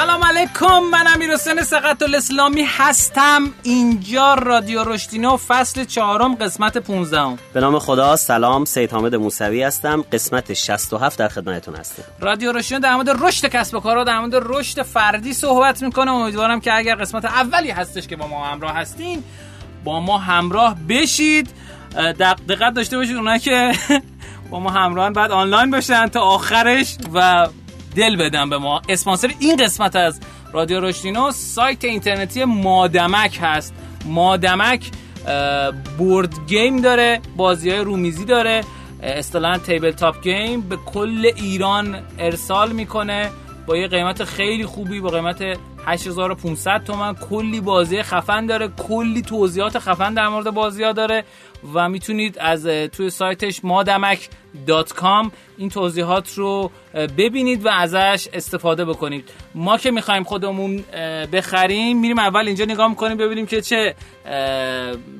سلام علیکم من امیر حسین سقط الاسلامی هستم. اینجا رادیو رشتینو فصل چهارم قسمت 15 به نام خدا سلام. سید حامد موسوی هستم. قسمت 67 در خدمتتون هستم رادیو رشتینو در مورد رشد کسب و کارها در مورد رشد فردی صحبت می‌کنه امیدوارم که اگر قسمت اولی هستش که با ما همراه هستین با ما همراه بشید. دقت داشته باشید اونایی که با ما همراهن بعد آنلاین باشن تا آخرش و دل بدن به ما. اسپانسر این قسمت از رادیو رشدینو سایت اینترنتی مادمک هست. مادمک board game داره بازی های رومیزی داره. اصطلاحا table top game. به کل ایران ارسال می‌کنه. با یه قیمت خیلی خوبی با قیمت 8500 تومن. کلی بازی خفن داره. کلی توضیحات خفن در مورد بازی ها داره. و می‌تونید از توی سایتش مادمک.com این توضیحات رو ببینید و ازش استفاده بکنید. ما که می‌خوایم خودمون بخریم میریم اول اینجا نگاه می‌کنیم ببینیم که چه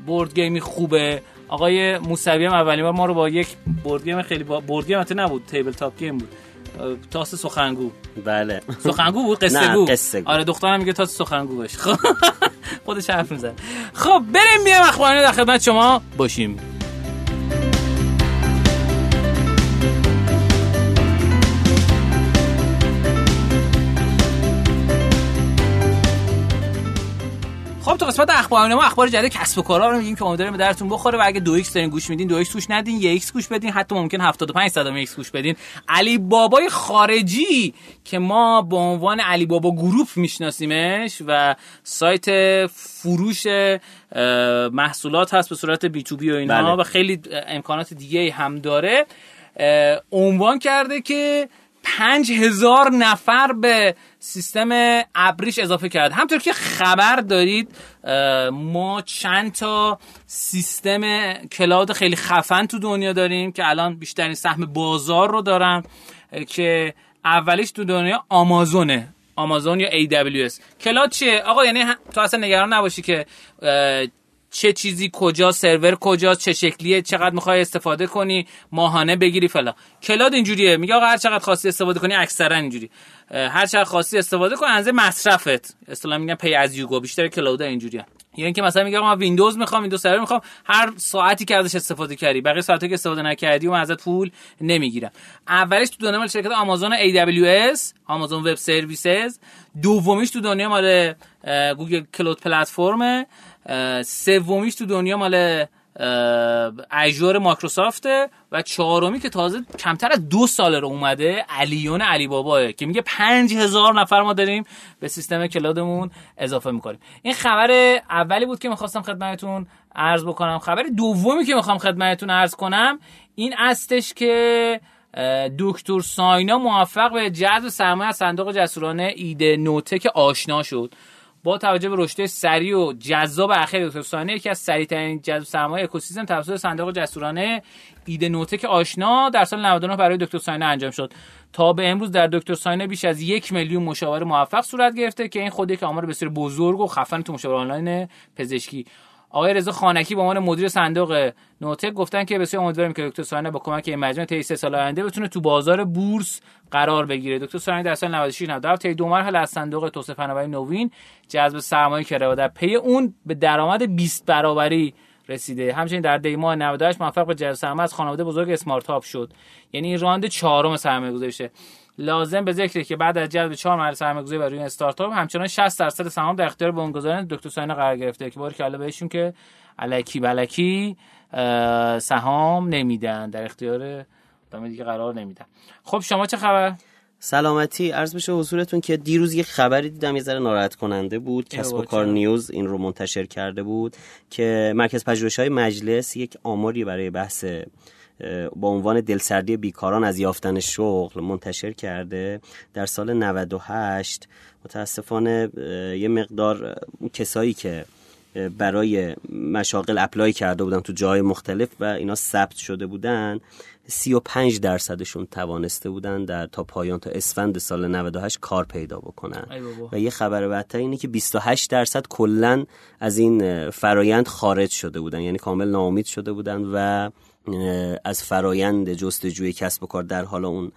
board game ی خوبه. آقای موسوی هم اولین بار ما رو با یک board game خیلی با board game نبود table top game بود. تاس سخنگو. بله. سخنگو بود؟ قصه گو. آره دخترم میگه تاس سخنگو باش. خب. خودش حرف می‌زنه. خب بریم بیام اخبارانه در خدمت شما. باشیم. خب تو قسمت اخبارانه ما اخبار جدید کسب و کارا رو میگیم که امیدواریم به دردتون بخوره و اگه دو x دارین گوش میدین دو x توش ندین یه x گوش بدین حتی ممکن 75 صدم x گوش بدین علی بابای خارجی که ما به عنوان علی بابا Group میشناسیمش و سایت فروش محصولات هست به صورت B2B و اینها بله. و خیلی امکانات دیگه هم داره عنوان کرده که پنج هزار نفر به سیستم ابریش اضافه کرد. همطور که خبر دارید ما چند تا سیستم کلاود خیلی خفن تو دنیا داریم که الان بیشترین سهم بازار رو دارن که اولیش تو دنیا آمازونه. آمازون یا AWS کلاود چیه؟ آقا یعنی تو اصلا نگران نباشی که چه چیزی کجا سرور کجاست چه شکلیه چقدر می‌خوای استفاده کنی ماهانه بگیری فلا کلاد اینجوریه. میگه آقا هر چقدر خواستی استفاده کنی اکثرا اینجوری. هر چقدر خواستی استفاده کن اندازه مصرفت. اصطلاحا میگن pay as you go بیشتر cloud اینجوریه. یا اینکه مثلا میگه من ویندوز می‌خوام Windows Server می‌خوام هر ساعتی که ازش استفاده کردی بقیه ساعتی که استفاده نکردی و ازت پول نمی‌گیرم. اولش تو دنیا مال شرکت آمازون AWS Amazon Web Services دومیش تو دنیا مال Google Cloud Platform سومیش تو دنیا مال Azure مایکروسافته و چهارمی که تازه کمتر از دو سال رو اومده Aliyun علی باباه که میگه پنج هزار نفر ما داریم به سیستم کلادمون اضافه می‌کنیم. این خبر اولی بود که می‌خواستم خدمتتون عرض بکنم. خبر دومی که می‌خوام خدمتتون عرض کنم این استش که دکتر ساینا موفق به جذب سرمایه از صندوق جسورانه ایده نوتک آشنا شد. با توجه به رشد سریع و جذاب اخیر ساینا یکی از سریعترین جذب سرمایه اکوسیستم توسط صندوق جسورانه ایده نوتک آشنا در سال 99 برای دکتر ساینا انجام شد. تا به امروز در دکتر ساینا بیش از یک میلیون مشاور موفق صورت گرفته که این خود یک آمار بسیار بزرگ و خفن تو مشاور آنلاین پزشکی. آقای رضا خانکی به عنوان مدیر صندوق نوتک گفتن که بسیار امیدواریم که دکتر ساینا با کمک این مجموعه طی سال آینده بتونه تو بازار بورس قرار بگیره. دکتر ساینا در سال 96 97 طی دو مرحله از صندوق توسعه فناوری نوین جذب سرمایه کرده و در پی اون به درآمد 20 برابری رسیده. همچنین در دی ماه 98 موفق به جذب سرمایه از خانواده بزرگ اسمارت هاب شد. یعنی این راند چهارم سرمایه گذاری شه لازم به ذکره که بعد از جذب چهار مرحله سرمایه‌گذاری بر روی این استارتاپ همچنان 60 درصد سهام در اختیار بنیانگذاران دکتر ساینا قرار گرفته که باری کلا بهشون که الکی بلکی سهام نمیدن در اختیار آدم دیگه قرار نمیدن. خب شما چه خبر؟ سلامتی. عرض بشه حضورتون که دیروز یک خبری دیدم یه ذره ناراحت کننده بود کسب و کار؟ نیوز این رو منتشر کرده بود که مرکز پژوهش های مجلس یک آماری برای بحث با عنوان دلسردی بیکاران از یافتن شغل منتشر کرده در سال 98 متاسفانه یه مقدار کسایی که برای مشاغل اپلای کرده بودن تو جای مختلف و اینا ثبت شده بودن 35 درصدشون توانسته بودن در تا پایان تا اسفند سال 98 کار پیدا بکنن. و یه خبر بدتر اینه که 28 درصد کلا از این فرایند خارج شده بودن یعنی کامل ناامید شده بودن و از فرایند جستجوی کسب و کار در حال اون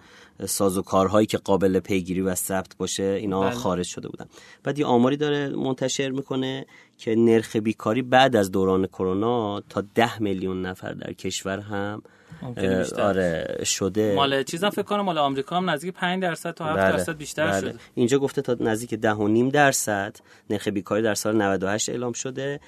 ساز و کارهایی که قابل پیگیری و ثبت باشه اینا بله. خارج شده بودن بعد یه آماری داره منتشر می‌کنه که نرخ بیکاری بعد از دوران کرونا تا ده میلیون نفر در کشور هم آره شده مال چیزا فکر کنم مال آمریکا هم نزدیک 5 درصد تا 7 بله. درصد بیشتر بله. شده اینجا گفته تا نزدیک 10 و نیم درصد نرخ بیکاری در سال 98 اعلام شده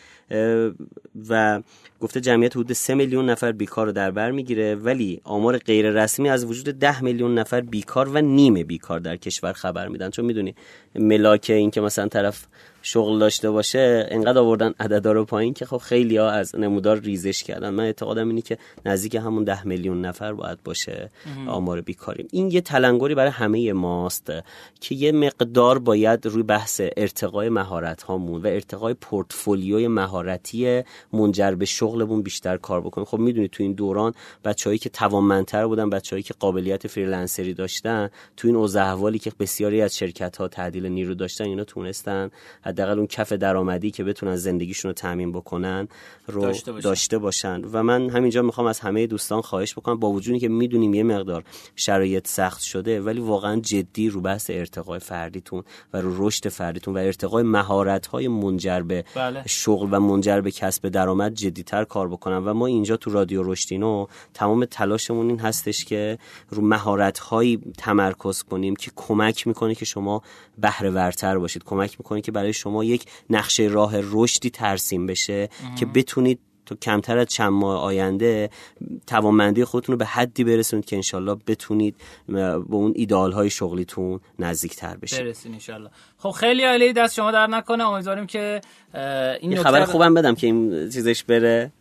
و گفته جمعیت حدود 3 میلیون نفر بیکار رو در بر می‌گیره ولی آمار غیر رسمی از وجود 10 میلیون نفر بیکار و نیمه بیکار در کشور خبر میدن چون می‌دونی ملاک این که مثلا طرف شغل داشته باشه انقدر آوردن عددا رو پایین که خب خیلی ها از نمودار ریزش کردن من اعتقادم اینه که نزدیک همون ده میلیون نفر باید باشه آمار بیکاری این یه تلنگری برای همه ماست که یه مقدار باید روی بحث ارتقای مهارت هامون و ارتقای پورتفولیوی مهارتی منجر به شغلمون بیشتر کار بکنیم. خب می‌دونید تو این دوران بچههایی که توانمندتر بودن بچههایی که قابلیت freelancer ی داشتن تو این اوضاع احوالی که بسیاری از شرکت ها تعدیل نیرو داشتن اینا تونستن حداقل اون کف درآمدی که بتونن زندگیشون رو تامین بکنن رو داشته باشن. داشته باشن. و من همینجا می‌خوام از همه دوستان خواهش بکنم با وجودی که می‌دونیم یه مقدار شرایط سخت شده ولی واقعا جدی رو بحث ارتقای فردیتون و رو رشد فردیتون و ارتقای مهارت های منجر به بله. شغل و منجر به کسب درآمد جدیتر کار بکنم. و ما اینجا تو رادیو رشدینو تمام تلاشمون این هستش که رو مهارت هایی تمرکز کنیم که کمک می‌کنه که شما بهره ورتر باشید. کمک می‌کنه که برای شما یک نقشه راه رشدی ترسیم بشه که بتونید تو کمتر از چند ماه آینده توانمندی خودتون رو به حدی برسونید که انشالله بتونید به اون ایدال های شغلیتون نزدیک تر بشید. برسین انشالله. خب خیلی عالی. دست شما در نکنه. امیدواریم که این خبر خوبم بدم که این چیزش بره.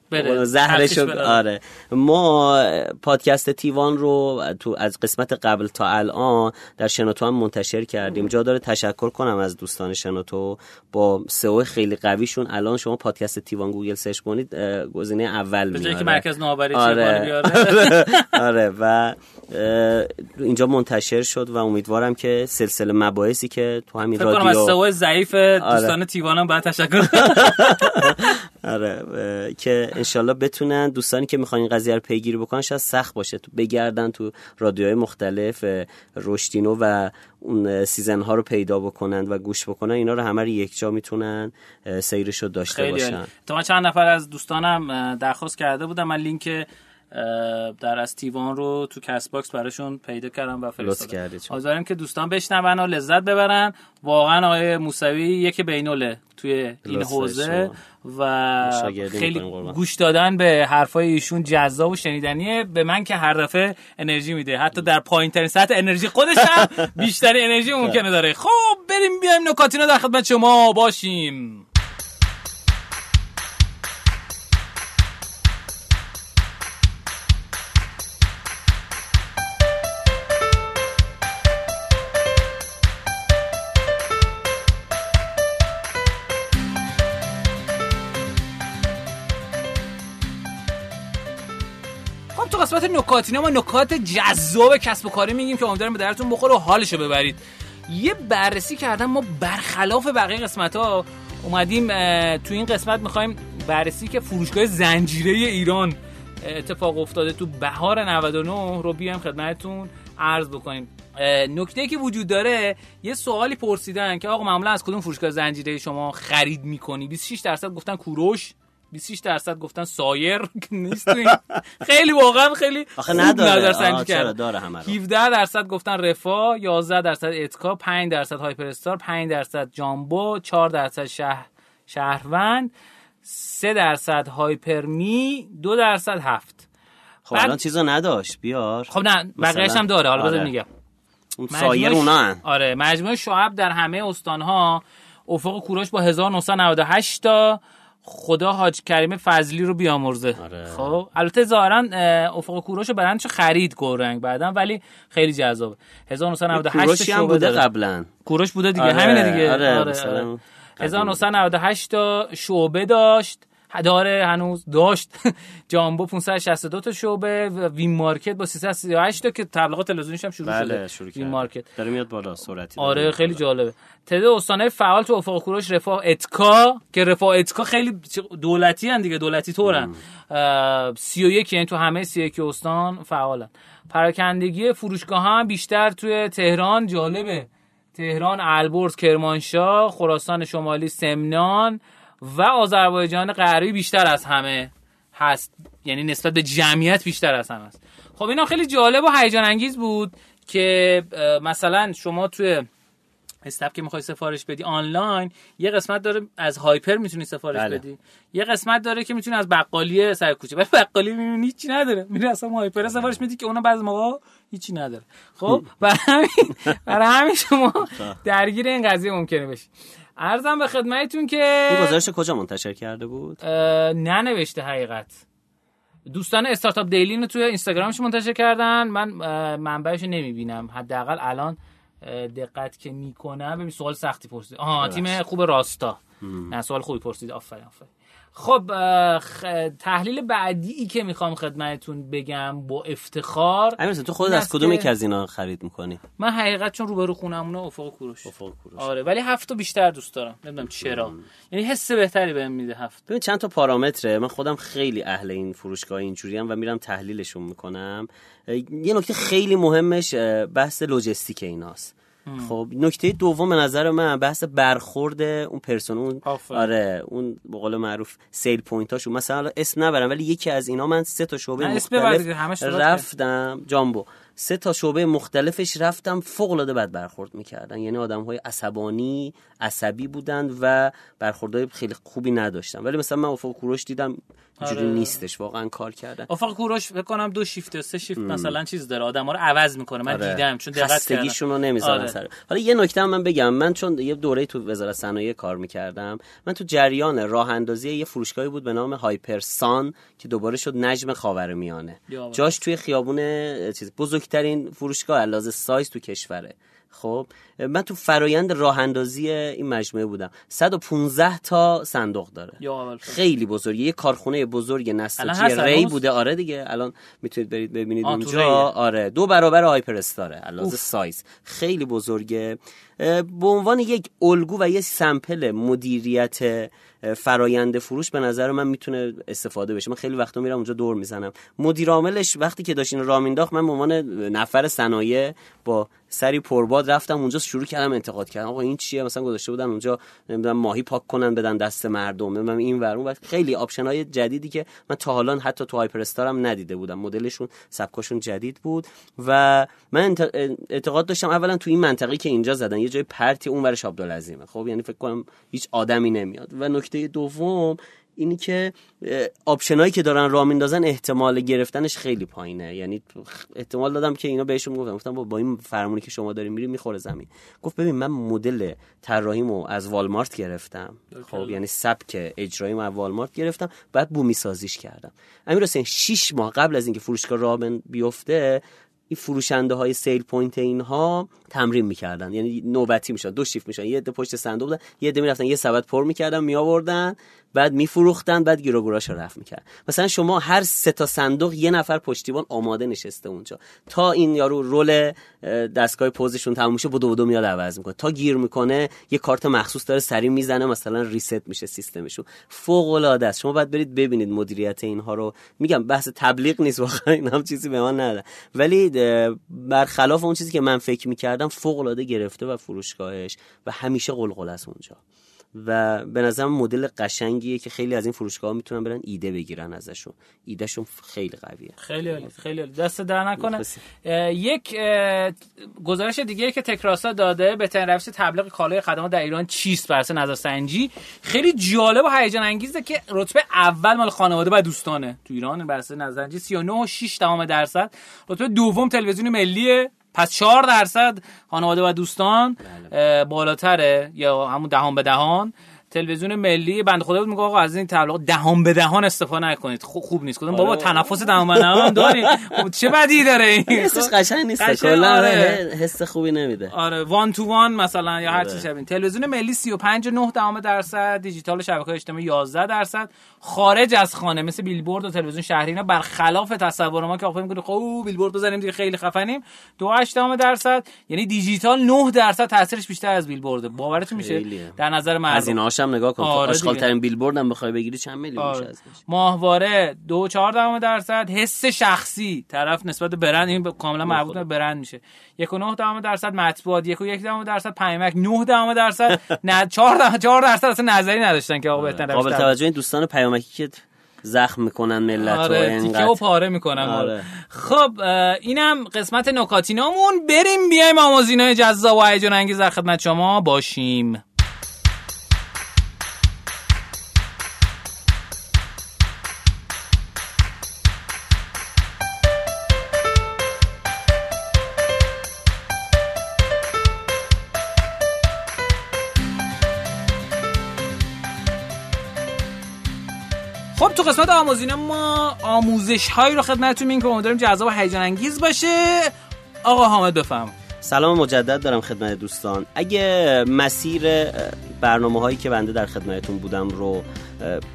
زهرش آره. ما پادکست تیوان رو تو از قسمت قبل تا الان در شنوتو هم منتشر کردیم. جا داره تشکر کنم از دوستان شنوتو با سئو خیلی قویشون. الان شما پادکست تیوان گوگل search کنید گزینه اول میاد که مرکز نوآوری آره. آره. و اینجا منتشر شد و امیدوارم که سلسله مباحثی که تو همین رادیو فکر کنم از ضعیف آره. دوستان آره. تیوان هم باید تشکر آره. که انشالله بتونن دوستانی که می‌خوان این قضیه رو پیگیری بکنن شاید سخت باشه تو بگردن تو رادیوهای مختلف رشدینو و اون season ها رو پیدا بکنن و گوش بکنن. اینا رو همه رو یک جا می‌تونن سیرش رو داشته خیلی باشن. تو چند نفر از دوستانم درخواست کرده بودم. من لینک در از تیوان رو تو Castbox براشون پیدا کردم و فرستادم. امیدوارم که دوستان بشنون و لذت ببرن. واقعا آقای موسوی یک بینوله توی این حوزه و خیلی گوش دادن به حرفای ایشون جذاب و شنیدنیه. به من که هر دفعه انرژی میده. حتی در پایین ترین سطح انرژی خودش هم بیشتر انرژی ممکنه داره خب بریم بیایم نکاتینا در خدمت شما باشیم. قسمت نکاتینه ما نکات جذاب کسب و کاری میگیم که امیدوارم به درتون بخوره و حالشو ببرید. یه بررسی کردن ما برخلاف بقیه قسمت ها اومدیم تو این قسمت می‌خوایم بررسی که فروشگاه زنجیره ایران اتفاق افتاده تو بهار 99 رو بیایم خدمتتون عرض بکنیم. نکته که وجود داره یه سوالی پرسیدن که آقا معمولا از کدوم فروشگاه زنجیره شما خرید می‌کنی؟ 26 درصد گفتن کوروش. 26 درصد گفتن سایر نیست خیلی واقعا خیلی آخه نداره. نظر سنجی کرد داره همه 17 درصد گفتن رفا 11 درصد اتکا 5 درصد هایپر استار 5 درصد جامبو 4 درصد شهر شهروند 3 درصد هایپرمی 2 درصد هفت. خب الان چیزا نداشت. بیار. خب نه بقیه‌اش هم داره. حالا آره. بذار میگم. اون سایر اونا آره مجموعه شعب در همه استانها افق کوروش با 1998 تا خدا حاج کریم فضلی رو بیامرزه آره. خب البته ظاهرا افق کوروش برندش خرید گورنگ بعدا ولی خیلی جذاب 1998 هم بوده قبلا کوروش بوده دیگه آره. همینه دیگه آره. آره. 1998 آره. تا شعبه داشت داره هنوز داشت. جامبو 562 تا شعبه و وین مارکت با 338 تا که تبلیغات تلویزیونیش هم شروع بله شده. شروع وین. مارکت. داره میاد بالا سرعتی آره خیلی بالا. جالبه. تعداد استانهای فعال تو افق کوروش رفاه اتکا که رفاه اتکا خیلی دولتی هن دیگه دولتی طورن. 31 یعنی تو همه 31 استان فعالن. پراکندگی فروشگاه هم بیشتر توی تهران جالبه. تهران البرز کرمانشاه خراسان شمالی سمنان و آذربایجان غربی بیشتر از همه هست. یعنی نسبت به جمعیت بیشتر از همه است. خب اینا خیلی جالب و هیجان انگیز بود که مثلا شما توی استپ که می‌خوای سفارش بدی آنلاین یه قسمت داره از هایپر می‌تونی سفارش بله. بدی. یه قسمت داره که می‌تونی از بقالی سر کوچه. ولی بقالی می‌بینی هیچی نداره. میری اصلا هایپر سفارش میدی که اونا بعضی موقع هیچی نداره. خب برای همین برای همین شما درگیر این قضیه ممکنه بشی. ارزم به خدمتتون که این گزارش کجا منتشر کرده بود؟ اه، ننوشته حقیقت. دوستان استارتاپ دیلی رو توی اینستاگرامش منتشر کردن. من منبعش رو نمی‌بینم. حداقل الان دقت که می‌کنم. ببین سوال سختی پرسید. آها تیم خوب راستا. نه سوال خوبی پرسید. آفرین آفرین. خب خ- تحلیل بعدی ای که می‌خوام خدمتتون بگم با افتخار امیر حسین، تو خودت این از کدوم که یک از اینا خرید می‌کنی؟ من حقیقت چون روبرو خونمونه افق کوروش. افق کوروش. آره ولی هفت تا بیشتر دوست دارم. نمی‌دونم چرا. یعنی حس بهتری بهم میده هفت. ببین چند تا پارامتره. من خودم خیلی اهل این فروشگاه اینجوری و میرم تحلیلشون می‌کنم. یه نکته خیلی مهمش بحث لجستیک ایناست. خب نکته دوم به نظر من بحث برخورد اون person اون آفرین. آره اون به قول معروف sale point هاشون مثلا اسم نبرم ولی یکی از اینا من سه تا شعبه مختلف رفتم. جامبو. سه تا شعبه مختلفش رفتم فوق العاده بد برخورد می‌کردن. یعنی آدم های عصبانی عصبی بودند و برخوردهای خیلی خوبی نداشتن. ولی مثلا من افق کوروش دیدم اینجوری آره. نیستش واقعا کار کردن. افق کوروش فکر کنم دو شیفت سه شیفت مثلا چیز داره آدما رو عوض می‌کنه من آره. دیدم چون دقت رو نمی‌ذارن آره. سر. حالا یه نکته هم من بگم من چون یه دوره تو وزارت صنایع کار می‌کردم من تو جریان راه اندازی یه فروشگاهی بود به نام هایپرسان که دوباره شد نجم خاورمیانه. یا جاش توی خیابون چیز بزرگترین فروشگاه علاوه سایز تو کشوره. خب من تو فرایند راه اندازی این مجموعه بودم. 115 تا صندوق داره. خیلی بزرگه یه کارخونه بزرگ نساجی ری؟ بوده. آره دیگه. الان می‌تونید برید ببینید اونجا. آره. دو برابر هایپر استاره سایز. خیلی بزرگه. به عنوان یک الگو و یه سمپل مدیریت فرایند فروش به نظر من می‌تونه استفاده بشه. من خیلی وقتا میرم اونجا دور می‌زنم. مدیر عاملش وقتی که داشت این راه مینداخت من به عنوان نفر صنایع با سری پرباد رفتم اونجا شروع کردم انتقاد کردم آقا این چیه؟ مثلا گذاشته بودن اونجا نمی‌دونم ماهی پاک کنن بدن دست مردم. نمی‌دونم این ور اون. خیلی option های جدیدی که من تا حالا حتی تو هایپر هم ندیده بودم. مدلشون سبکاشون جدید بود. و من اعتقاد داشتم. اولا تو این منطقه که اینجا زدن. یه جای پرتی اون ورش عبدالعظیمه. خب یعنی فکر کنم هیچ آدمی نمیاد. و نکته دوم اینی که option ایی که دارن راه میندازن احتمال گرفتنش خیلی پایینه. یعنی احتمال دادم که اینا بهشون گفتم گفتم با, با این فرمونی که شما دارین میری می‌خوره زمین. گفت ببین من مدل طراحیمو از والمارت گرفتم. خب یعنی سبک اجراییمو از والمارت گرفتم. بعد بومی سازیش کردم. امیر حسین 6 ماه قبل از اینکه فروشگاه راه بن- بیفته این فروشنده های sale point اینها تمرین می‌کردن. یعنی نوبتی میشن دو شیفت میشن یه عده پشت صندوق بودن یه عده می‌رفتن. یه سبد پر می‌کردن میآوردن. بعد میفروختن بعد گیروگوراش رو رفت می‌کرد. مثلا شما هر سه تا صندوق یه نفر پشتیبان آماده نشسته اونجا. تا این یارو رول اه، دستگاه پوزشون تموم میشه بدو بدو میاد عوض می‌کنه. تا گیر می‌کنه یه کارت مخصوص داره سری می‌زنه مثلا ریست میشه سیستمشون فوق العاده است. شما باید برید ببینید مدیریت اینها رو. میگم بحث تبلیغ نیست واقعا این هم چیزی به من نده ولی برخلاف اون چیزی که من فکر می‌کردم فوق العاده گرفته و فروشگاهش و همیشه قلقل است اونجا. و به نظرم مدل قشنگیه که خیلی از این فروشگاه می‌تونن برن ایده بگیرن ازشون. ایدهشون خیلی قویه. خیلی عالی خیلی عالی. دست در نکنه. اه، یک اه، گزارش دیگه که تکراسا داده بهترین روش تبلیغ کالای خدمات در ایران چیست بر اساس نظرسنجی خیلی جالب و هیجان انگیزه که رتبه اول مال خانواده و دوستانه. تو ایران بر اساس نظرسنجی 39 و 6 دهم درصد. رتبه دوم تلویزیون ملیه. پس 4 درصد خانواده و دوستان اه، بالاتره یا همون دهان به دهان. تلویزیون ملی بند خدا بود میگه آقا از این تبلیغات دهان به دهان استفاده نکنید. خوب, خوب نیست. گفتم بابا آره. تنفس دهان به دهان داریم خب چه بدی داره این؟ حسش قشنگ نیست. کلا آره. حس خوبی نمیده. آره وان تو وان مثلا یا هر چی شبیه. تلویزیون ملی 35 9 دهم درصد دیجیتال شبکه اجتماعی 11 درصد. خارج از خانه مثل بیلبورد و تلویزیون شهری اینا برخلاف تصور ما که آقا میگه خب بیلبورد بزنیم دیگه خیلی خفنیم. 2.8 درصد یعنی دیجیتال 9 درصد تاثیرش بیشتر از بیلبورد باورتون میشه؟ در نظر مردم. از این هم نگاه کن. آره آشغال ترین بیلبورد هم بخوای بگیری چند میلیون آره. میشه ماهواره 2.4 درصد. حس شخصی. طرف نسبت به برند این کاملا مربوط به برند میشه. 1.9 درصد مطبوعات 1.1 درصد پیامک 9 درصد نه 4 4 درصد اصلا نظری نداشتن که آقا آره. بهتر قابل توجه این دوستان پیامکی که زخم می‌کنن ملت آره تیکه و پاره می‌کنن. آره. خب اینم قسمت نکاتینامون. بریم بیایم آموزینای جذاب و هیجان انگیز در خدمت شما باشیم. قسمت آموزین ما آموزش هایی رو خدمتتون میگیم که امیدواریم جذاب و هیجان انگیز باشه. آقا حامد بفهم سلام مجدد دارم خدمت دوستان. اگه مسیر برنامه هایی که بنده در خدمتتون بودم رو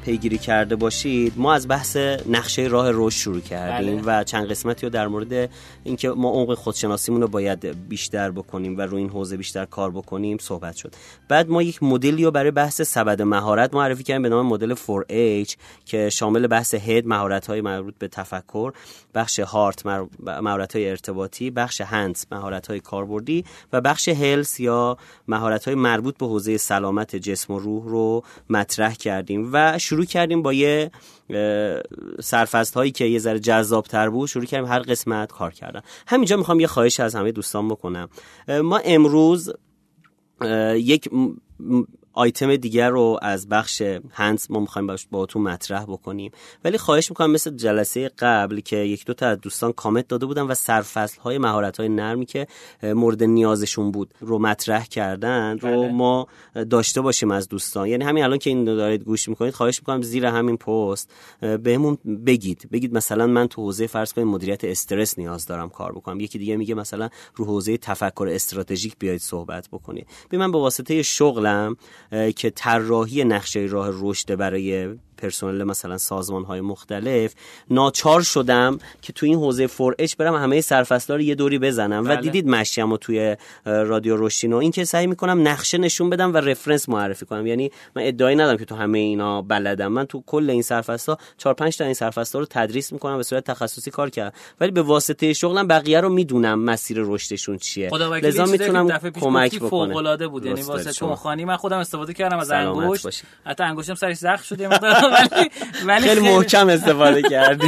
پیگیری کرده باشید ما از بحث نقشه راه رشد شروع کردیم بله. و چند قسمتی رو در مورد اینکه ما عمق خودشناسیمون رو باید بیشتر بکنیم و روی این حوزه بیشتر کار بکنیم صحبت شد بعد ما یک مدلی رو برای بحث سبد مهارت معرفی کردیم به نام مدل 4H که شامل بحث هد مهارت های مربوط به تفکر بخش هارت مهارت های ارتباطی بخش هندز مهارت های کاربردی و بخش هلس یا مهارت های مربوط به حوزه سلامت جسم و روح رو مطرح کردیم و شروع کردیم با یه سرفست هایی که یه ذره جذاب تر بود شروع کردیم هر قسمت کار کردن. همینجا می‌خوام یه خواهش از همه دوستان بکنم. ما امروز یک آیتم دیگر رو از بخش هنس ما می‌خوایم با تو مطرح بکنیم. ولی خواهش می‌کنم مثل جلسه قبل که یک دو تا از دوستان کامنت داده بودن و سرفصل های مهارت های نرمی که مورد نیازشون بود رو مطرح کردن رو بله. ما داشته باشیم از دوستان. یعنی همین الان که این دارید گوش می‌کنید خواهش می‌کنم زیر همین پست بهمون بگید. بگید مثلا من تو حوزه فرض کنید مدیریت استرس نیاز دارم کار بکنم. یکی دیگه میگه مثلا رو حوزه تفکر استراتژیک بیاید صحبت بکنید. به من به واسطه شغلم که طراحی نقشه راه رشد برای پرسنل مثلا سازمان های مختلف ناچار شدم که تو این حوزه فور اچ برم همه سرفصلا رو یه دوری بزنم. بله. و دیدید مشیم و توی رادیو روشین و این که سعی می‌کنم نقشه نشون بدم و رفرنس معرفی کنم. یعنی من ادعایی ندارم که تو همه اینا بلدم. من تو کل این سرفصلا 4 5 تا این سرفصلا رو تدریس می‌کنم به صورت تخصصی کار کردم. ولی به واسطه شغلم بقیه رو می‌دونم مسیر رشدشون چیه. لذا می‌تونم کمک بکنم فوق العاده بود. یعنی واسه تو خانی من خودم استفاده کردم از انگشت حتی انگشتم سرش زخم شده ولی خیلی محکم استفاده کردی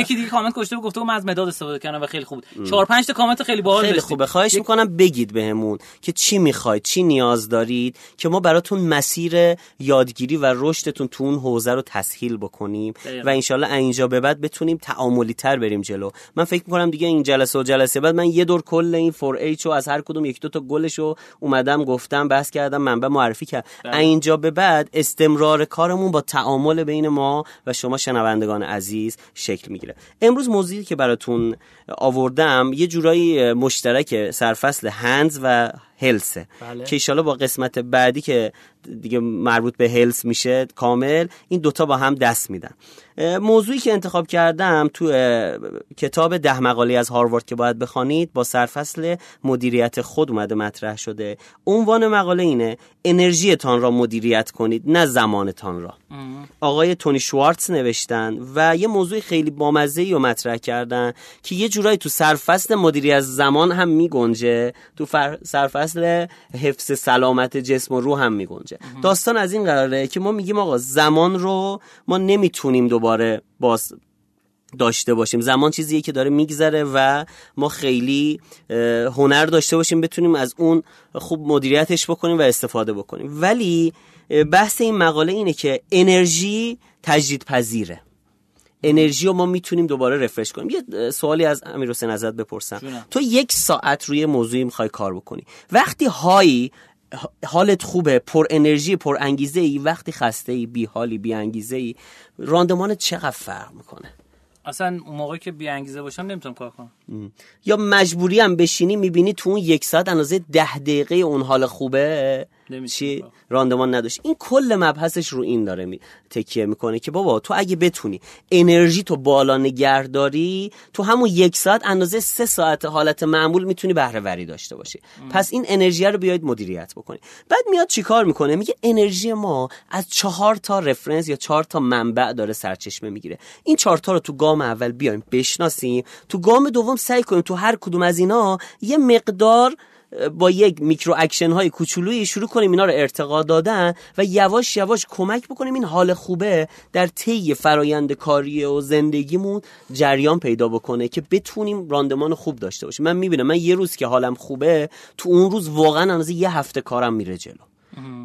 یکی دیگه کامنت کشته بود گفته من از مداد استفاده کردم و خیلی خوب چهار پنج تا کامنت خیلی باحال خیلی خوبه. خواهش می‌کنم بگید بهمون که چی می‌خواید چی نیاز دارید که ما براتون مسیر یادگیری و رشدتون تو اون حوزه رو تسهیل بکنیم و انشالله اینجا به بعد بتونیم تعاملی تر بریم جلو. من فکر می‌کنم دیگه این جلسه و جلسه بعد من یه دور کل این فور ایچ رو از هر کدوم یک دو تا گلش رو اومدم گفتم بحث کردم منبع معرفی کرد بله. اینجا به بعد استمرار کارمون با تعامل بین ما و شما شنوندگان عزیز شکل می‌گیره. امروز موضوعی که براتون آوردم یه جورایی مشترک سرفصل هنز و هلسه. بله. که ایشالا با قسمت بعدی که دیگه مربوط به هلس میشه کامل این دوتا با هم دست میدن. موضوعی که انتخاب کردم تو کتاب ده مقاله از هاروارد که باید بخوانید با سرفصل مدیریت خود اومده مطرح شده. عنوان مقاله اینه انرژیتان را مدیریت کنید نه زمانتان را. آقای تونی شوارتز نوشتن و یه موضوع خیلی بامزه ای رو مطرح کردن که یه جورایی تو سرفصل مدیریت زمان هم میگنجه. تو سرفصل حفظ سلامت جسم و روح هم میگنجه. داستان از این قراره که ما میگیم آقا زمان رو ما نمی‌تونیم دوباره باز داشته باشیم. زمان چیزیه که داره میگذره و ما خیلی هنر داشته باشیم بتونیم از اون خوب مدیریتش بکنیم و استفاده بکنیم. ولی بحث این مقاله اینه که انرژی تجدید پذیره انرژی رو ما می‌تونیم دوباره رفرش کنیم. یه سوالی از امیر حسین ازت بپرسم. تو یک ساعت روی موضوعی می‌خوای کار بکنی. وقتی هایی حالت خوبه پر انرژی پر انگیزه ای وقتی خسته ای بی حالی بی انگیزه ای راندمانت چقدر فرق می‌کنه؟ اصلا اون موقع که بی انگیزه باشم نمی‌تونم کار کنم. یا مجبوری هم بشینی می‌بینی تو اون یک ساعت اندازه ده دقیقه اون حال خوبه؟ چی راندمان نداشت. این کل مبحثش رو این داره می... تکیه می‌کنه که بابا تو اگه بتونی انرژی تو بالا نگهداری تو همون یک ساعت اندازه سه ساعت حالت معمول می‌تونی بهره وری داشته باشی. پس این انرژی رو بیاید مدیریت بکنی. بعد میاد چیکار می‌کنه؟ میگه انرژی ما از چهار تا reference یا چهار تا منبع داره سرچشمه می‌گیره. این چهار تا رو تو گام اول بیایم بشناسیم. تو گام دوم سعی کنیم تو هر کدوم از اینا یه مقدار با یک micro action های کوچولویی شروع کنیم اینا رو ارتقا دادن و یواش یواش کمک بکنیم این حال خوبه در طی فرایند کاری و زندگیمون جریان پیدا بکنه که بتونیم راندمان خوب داشته باشیم. من می‌بینم من یه روز که حالم خوبه تو اون روز واقعا اندازه یه هفته کارم میره جلو.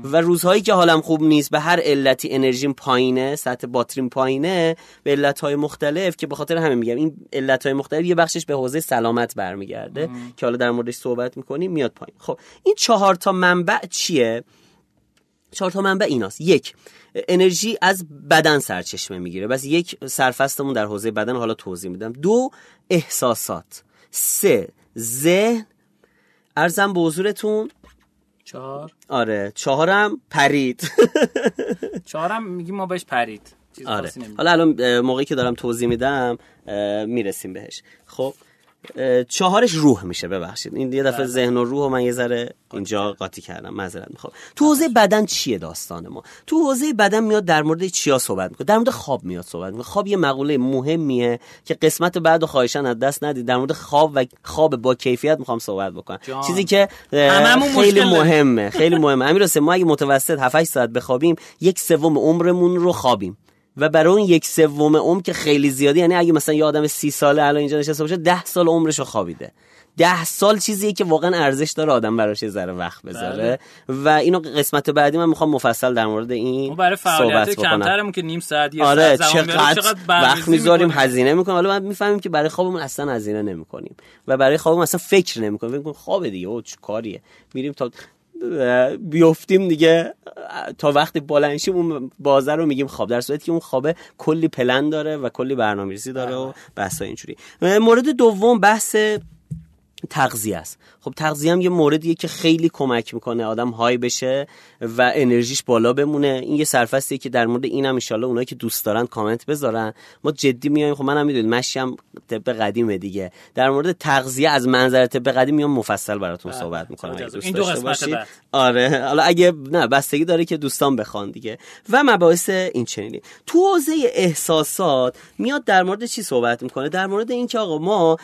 و روزهایی که حالم خوب نیست به هر علتی انرژیم پایینه سطح باتریم پایینه به علتهای مختلف که به خاطر همه میگم این علتهای مختلف یه بخشش به حوزه سلامت برمیگرده که حالا در موردش صحبت می‌کنیم میاد پایین. خب این چهار تا منبع چیه؟ چهار تا منبع ایناست. یک انرژی از بدن سرچشمه می‌گیره. بس یک سرفستمون در حوزه بدن حالا توضیح میدم. دو احساسات. سه ذهن. ارزم به حضورتون چهار. آره چهارم پرید. چهارم میگیم ما بهش پرید. آره. حالا الان موقعی که دارم توضیح میدم می‌رسیم بهش. خب چهارش روح میشه ببخشید. این یه دفعه بله. ذهن و روح و من یه ذره اینجا قاطی کردم. معذرت می‌خوام. تو حوزه بدن چیه داستان ما؟ تو حوزه بدن میاد در مورد چیا صحبت می‌کنه. در مورد خواب میاد صحبت می‌کنه. خواب یه مقوله مهمیه که قسمت بعد و خواهشان از دست ندید. در مورد خواب و خواب با کیفیت می‌خوام صحبت بکنم. چیزی که خیلی مهمه خیلی مهمه. امیر ما اگه متوسط 7 ساعت بخوابیم یک سوم عمرمون رو خوابیم. و برای اون یک سوم عمر که خیلی زیادی یعنی اگه مثلا یه آدم سی ساله الان اینجا نشسته باشه ده سال عمرش رو خوابیده. ده سال چیزیه که واقعا ارزش داره آدم براش ذره وقت بذاره. بله. و اینو قسمت بعدی من می‌خوام مفصل در مورد این برای فعالیت کمترمون که نیم ساعت یه آره ساعت چقدر, چقدر وقت می‌ذاریم هزینه می‌کنیم. حالا می‌فهمیم که برای خوابمون اصلا هزینه نمی‌کنیم. و برای خوابمون اصلا فکر نمی‌کنیم. فکر خواب دیگه او چه کاریه. میریم تا بیفتیم دیگه. تا وقتی بلنشیم اون بازه رو میگیم خواب. در صورتی که اون خوابه کلی پلن داره و کلی برنامه‌ریزی داره و بحث اینجوری. مورد دوم بحث تغذیه است. خب تغذیه هم یه موردیه که خیلی کمک می‌کنه آدم های بشه و انرژیش بالا بمونه. این یه سرفستیه که در مورد اینم ان اونایی که دوست دارن کامنت بذارن. ما جدی میایم خب منم می‌دونید مشی هم طب قدیمه دیگه. در مورد تغذیه از منظر طب قدیم میام مفصل براتون بله. صحبت می‌کنم. این دو قسمت آره. حالا اگه نه بستگی داره که دوستان بخوان دیگه. و مباحث این چنینی. تو حوزه احساسات میاد در مورد چی صحبت می‌کنه؟ در مورد اینکه آقا ما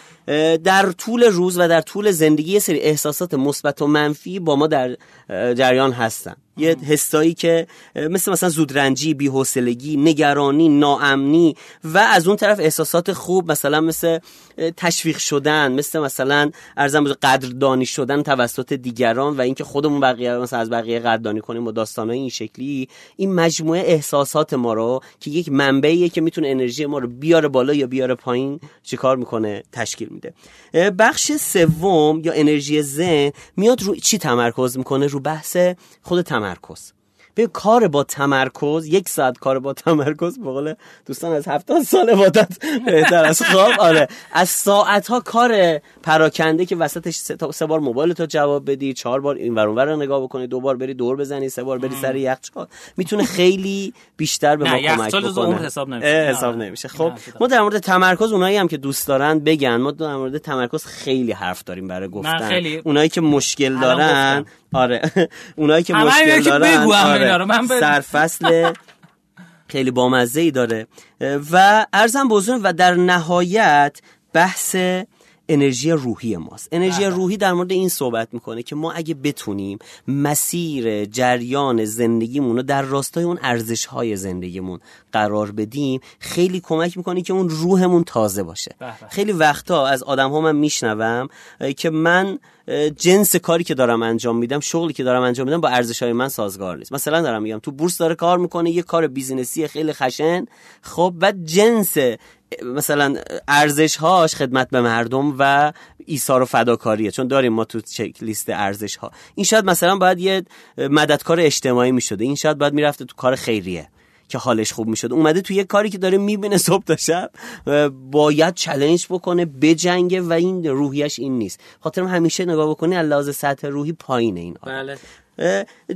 در طول روز و در طول زندگی سری احساسات مثبت و منفی با ما در جریان هستن. یه حسایی که مثل مثلا زودرنجی بی‌حوصلگی نگرانی ناامنی و از اون طرف احساسات خوب مثلا مثل تشویق شدن مثل مثلا ارزم قدردانی شدن توسط دیگران و اینکه خودمون بقیه مثلا از بقیه قدردانی کنیم و داستانای این شکلی این مجموعه احساسات ما رو که یک منبعیه که می‌تونه انرژی ما رو بیاره بالا یا بیاره پایین چیکار می‌کنه؟ تشکیل میده. بخش سوم یا انرژی ذهن میاد رو چی تمرکز می‌کنه؟ رو بحث خود تمرکز. تمرکز به کار با تمرکز یک ساعت کار با تمرکز به دوستان از هفتاد سال عبادت بهتر از خواب آره. از ساعت ها کار پراکنده که وسطش سه, سه بار موبایل تو جواب بدی چهار بار این ور رو نگاه بکنی دو بار بری دور بزنی سه بار بری سر یخچال. می‌تونه خیلی بیشتر به ما کمک بکنه. حساب نمیشه. حساب نمیشه. خب ما در مورد تمرکز اونایی هم که دوست دارن بگن. ما در مورد تمرکز خیلی حرف داریم برای گفتن. اونایی که مشکل دارن آره. اونایی که مشکل دارن آره. سرفصل خیلی بامزه ای داره و ارزم بزرگ و در نهایت بحث انرژی روحی ماست انرژی بله. روحی در مورد این صحبت می‌کنه که ما اگه بتونیم مسیر جریان زندگیمون رو در راستای اون ارزش های زندگیمون قرار بدیم خیلی کمک می‌کنه که اون روحمون تازه باشه بله. خیلی وقتا از آدم ها من میشنوم که من جنس کاری که دارم انجام میدم شغلی که دارم انجام میدم با ارزش های من سازگار نیست. مثلا دارم میگم تو بورس داره کار می‌کنه یه کار بیزینسی خیلی خشن. خب بعد جنس مثلا ارزش هاش خدمت به مردم و ایثار و فداکاریه. چون داریم ما تو چک لیست ارزش ها این شاید مثلا باید یه مددکار اجتماعی می‌شده. این شاید باید می‌رفته تو کار خیریه. که حالش خوب می‌شد. اومده تو یه کاری که داره می‌بینه صبح تا شب باید چلنج بکنه بجنگه و این روحیش این نیست. خاطر همیشه نگاه بکنی لحاظ سطح روحی پایینه این بله.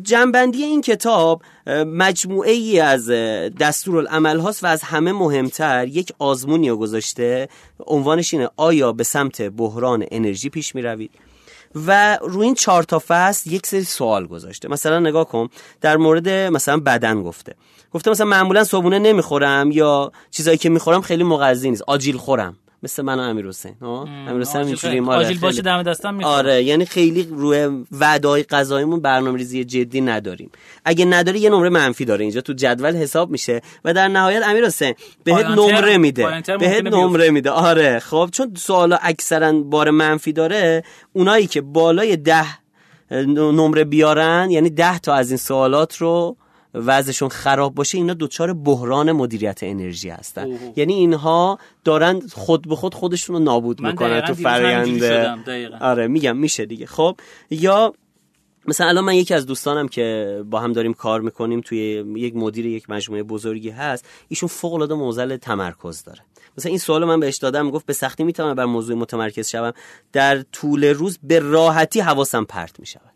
جنبندی این کتاب مجموعه ای از دستورالعمل هاست و از همه مهمتر یک آزمونی رو گذاشته. عنوانش اینه آیا به سمت بحران انرژی پیش می روید و روی این چهار تا فصل یک سری سوال گذاشته. مثلا نگاه کن در مورد مثلا بدن گفته. گفته مثلا معمولا صبونه نمی‌خورم یا چیزایی که می‌خورم خیلی مغذی نیست. آجیل خورم. مثل من و امیر حسین امیر حسین اینجوری ما آجیل باشه دم دستم می‌خورم آره یعنی خیلی روی وعدای غذاییمون برنامه‌ریزی جدی نداریم. اگه نداری یه نمره منفی داره اینجا تو جدول حساب میشه و در نهایت امیر حسین بهت نمره میده. بهت نمره میده. آره خب چون سوالا اکثرا بار منفی داره اونایی که بالای ده نمره بیارن یعنی ده تا از این سوالات رو وضعشون خراب باشه اینا دوچار بحران مدیریت انرژی هستن. یعنی اینها دارن خود به خود خودشون رو نابود می‌کنن تو فرآیند. آره میگم میشه دیگه. خب یا مثلا الان من یکی از دوستانم که با هم داریم کار می‌کنیم توی یک مدیر یک مجموعه بزرگی هست ایشون فوق العاده موزل تمرکز داره. مثلا این سوال من بهش دادم گفت به سختی می‌تونم بر موضوع متمرکز شوم. در طول روز به راحتی حواسم پرت می‌شود.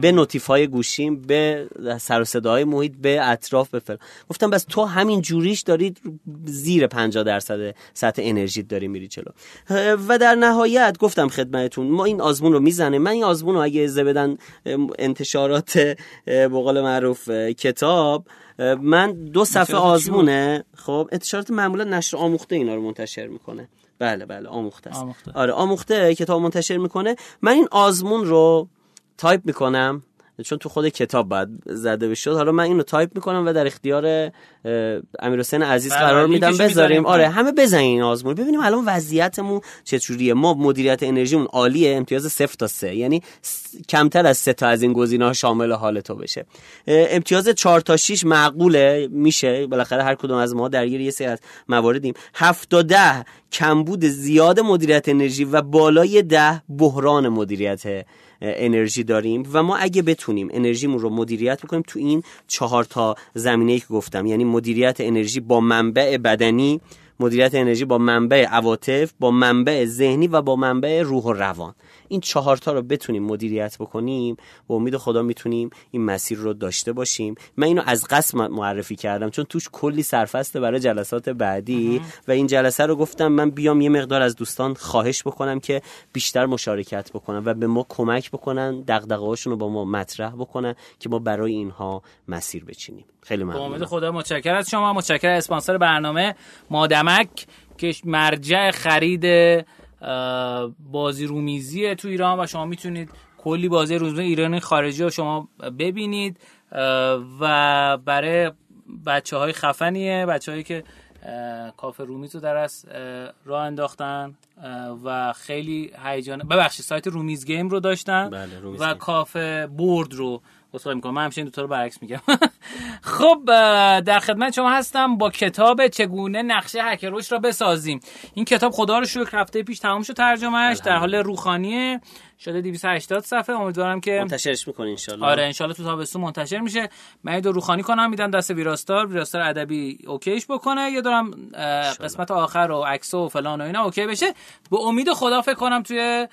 به نوتیفای گوشیم به سر و صداهای محیط به اطراف به فلان. گفتم بس تو همین جوریش دارید زیر 50 درصد سطح انرژی داری میری چلو و در نهایت گفتم خدمتتون ما این آزمون رو می‌زنه. من این آزمون رو اگه ازه بدن انتشارات به قول معروف کتاب من دو صفحه آزمونه. خب انتشارات معمولا نشر آموخته اینا رو منتشر می‌کنه. بله بله آموخته است. آموخته. آره آموخته کتاب منتشر می‌کنه. من این آزمون رو تایپ می‌کنم چون تو خود کتاب باید زده بشد. حالا من اینو تایپ می‌کنم و در اختیار امیر حسین عزیز قرار میدم بذاریم. آره همه بزنین آزمون. ببینیم الان وضعیتمون چطوریه. ما مدیریت انرژیمون عالیه. امتیاز 0 تا 3 یعنی کمتر از 3 تا از این گزینه‌ها شامل حال تو بشه. امتیاز 4 تا 6 معقوله. میشه. بالاخره هر کدوم از ما درگیر یه سری از مواردیم. 7 تا 10 کمبود زیاد مدیریت انرژی و بالای 10 بحران مدیریت انرژی داریم و ما اگه بتونیم انرژیمون رو مدیریت بکنیم تو این چهار تا زمینه که گفتم یعنی مدیریت انرژی با منبع بدنی مدیریت انرژی با منبع عواطف با منبع ذهنی و با منبع روح و روان. این چهارتا رو بتونیم مدیریت بکنیم با امید خدا می‌تونیم این مسیر رو داشته باشیم. من اینو از قصد معرفی کردم چون توش کلی سرفسته برای جلسات بعدی و این جلسه رو گفتم من بیام یه مقدار از دوستان خواهش بکنم که بیشتر مشارکت بکنن و به ما کمک بکنن دغدغه‌هاشون رو با ما مطرح بکنن که ما برای اینها مسیر بچینیم. خیلی ممنون امید خدا متشکرم از شما متشکرم اسپانسر برنامه مادمک که مرجع خرید بازی رومیزیه تو ایران و شما می‌تونید کلی بازی روزمره ایرانی خارجی رو شما ببینید و برای بچه های خفنیه بچه هایی که کافه رومیز رو در از راه انداختن و خیلی هیجان ببخشید سایت رومیز گیم رو داشتن بله، رومیز و گیم. کافه بورد رو اصلاح می‌کنم. من همیشه این دوتا رو برعکس میگم. خب در خدمت شما هستم. با کتاب چگونه نقشه هکروش را بسازیم؟ این کتاب خدا رو شکر هفته پیش تمام شد ترجمهش در حال روخانیه. شده 280 صفحه. امیدوارم که منتشرش می‌کنی انشالله. آره انشالله تو تابستون منتشر میشه. من دو روخانی کنم میدم دست ویراستار. ویراستار ادبی اوکیش بکنه. یه دارم قسمت آخر و عکس و فلان و اینا اوکی بشه. به امید خدا فکر کنم توی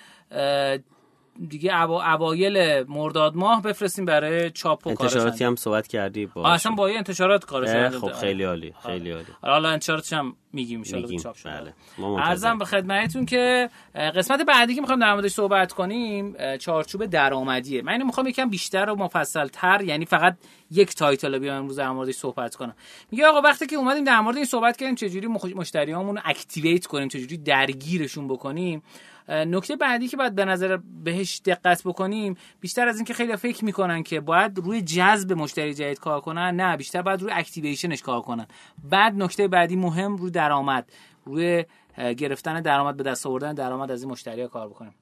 دیگه اوا... اوایل مرداد ماه بفرستیم برای چاپ و انتشاراتی هم صحبت کردی با اصلا با انتشارات کارش خب خیلی عالی خیلی عالی. حالا انتشاراتش هم میگیم ان چاپ شده. بله. به خدمتتون که قسمت بعدی که می‌خوایم در موردش صحبت کنیم چارچوب درآمدیه. من اینو می‌خوام یکم بیشتر و مفصل تر یعنی فقط یک title بیام امروز در موردش صحبت کنم. میگه آقا وقتی که اومدیم در مورد این صحبت کردیم چجوری مشتریامون رو activate کنیم چجوری درگیرشون بکنیم نکته بعدی که باید به نظر بهش دقت بکنیم بیشتر از اینکه خیلی فکر می‌کنن که باید روی جذب مشتری جدید کار کنن نه بیشتر باید روی activation ش کار کنن. بعد نکته بعدی مهم روی درآمد. روی گرفتن درآمد به دست آوردن درآمد از این مشتری کار بکنیم.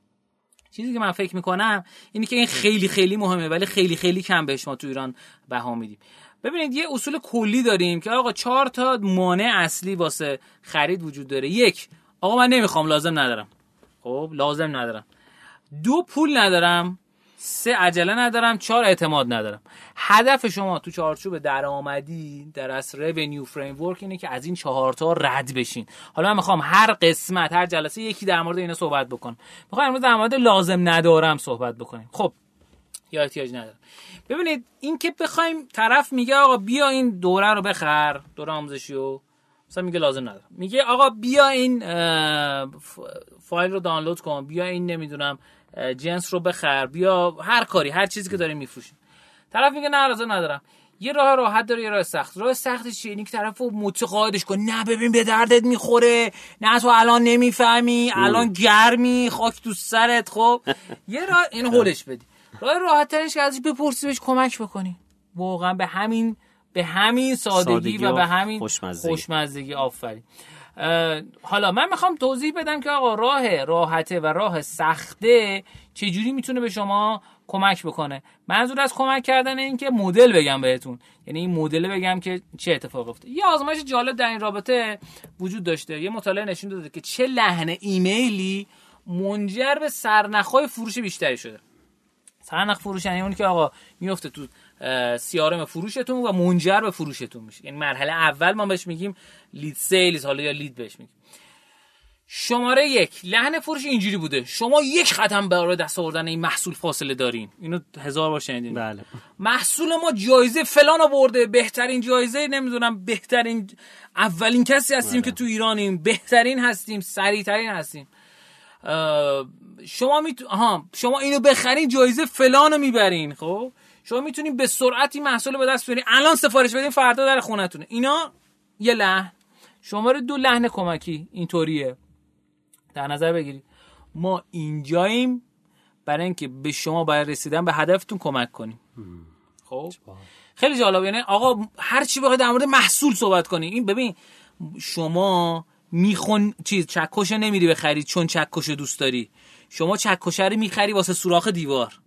چیزی که من فکر می‌کنم اینی که این خیلی خیلی مهمه ولی خیلی خیلی کم بهش ما تو ایران بها میدیم. ببینید یه اصول کلی داریم که آقا چهار تا مانع اصلی واسه خرید وجود داره. یک آقا من نمی‌خوام لازم ندارم. خب لازم ندارم. دو پول ندارم سه عجله ندارم چهار اعتماد ندارم. هدف شما تو چارچوب درآمدی در از رونیو فریم ورک اینه که از این چهار تا رد بشین. حالا من می‌خوام هر قسمت هر جلسه یکی در مورد اینا صحبت بکنم. می‌خوام امروز در مورد لازم ندارم صحبت بکنیم. خب یا احتیاج ندارم. ببینید این که بخوایم طرف میگه آقا بیا این دوره رو بخر دوره آموزشی رو مثلا میگه لازم ندارم. میگه آقا بیا این فایل رو دانلود کن بیا این نمی‌دونم جنس رو بخر بیا هر کاری هر چیزی که داره میفروشیم. طرف میگه نه لازم ندارم. یه راه راحت داره یه راه سخت. راه سختش چیه؟ اینی که طرفو متقاعدش کن. نه ببین به دردت می‌خوره. نه تو الان نمی‌فهمی. الان گرمی. خاک تو سرت خب. یه راه این هولش بدی. راه راحت ترش که ازش بپرسی بهش کمک بکنی. واقعا به همین به همین سادگی, سادگی و به همین خوشمزدگی, خوشمزدگی آفرین. حالا من می‌خوام توضیح بدم که آقا راه راحته و راه سخته چجوری می‌تونه به شما کمک بکنه؟ منظور از کمک کردن این که مدل بگم بهتون. یعنی این مدل بگم که چه اتفاق افتاد یه آزمایش جالب در این رابطه وجود داشته. یه مطالعه نشون داده که چه لحن ایمیلی منجر به سرنخهای فروش بیشتری شده. سرنخ فروش یعنی اون که آقا میفته تو سیارم فروشتون و منجر به فروشتون میشه. یعنی مرحله اول ما بهش میگیم لید سیلز حالا یا لید بهش میگیم. شماره یک لحن فروش اینجوری بوده. شما یک قدم برای دست آوردن این محصول فاصله دارین. اینو هزار بار شنیدین. بله. محصول ما جایزه فلان آورده بهترین جایزه نمی‌دونم بهترین اولین کسی هستیم بله. که تو ایرانیم. بهترین هستیم سریعترین هستیم. شما میتو... آها شما اینو بخرین جایزه فلان رو می‌برین خب؟ شما می‌تونین به سرعتی محصول به دست بیارین الان سفارش بدین فردا در خونتونه. اینا یه لحن. شماره دو لحن کمکی. اینطوریه در نظر بگیرید. ما اینجاییم برای اینکه به شما باید رسیدن به هدفتون کمک کنیم. خب؟ خیلی جالب. یعنی آقا هر چی بخواد در مورد محصول صحبت کنی. این ببین شما میخون چیز چکش نمیری بخری چون چکش دوست داری. شما چکشه رو می‌خری واسه سوراخ دیوار.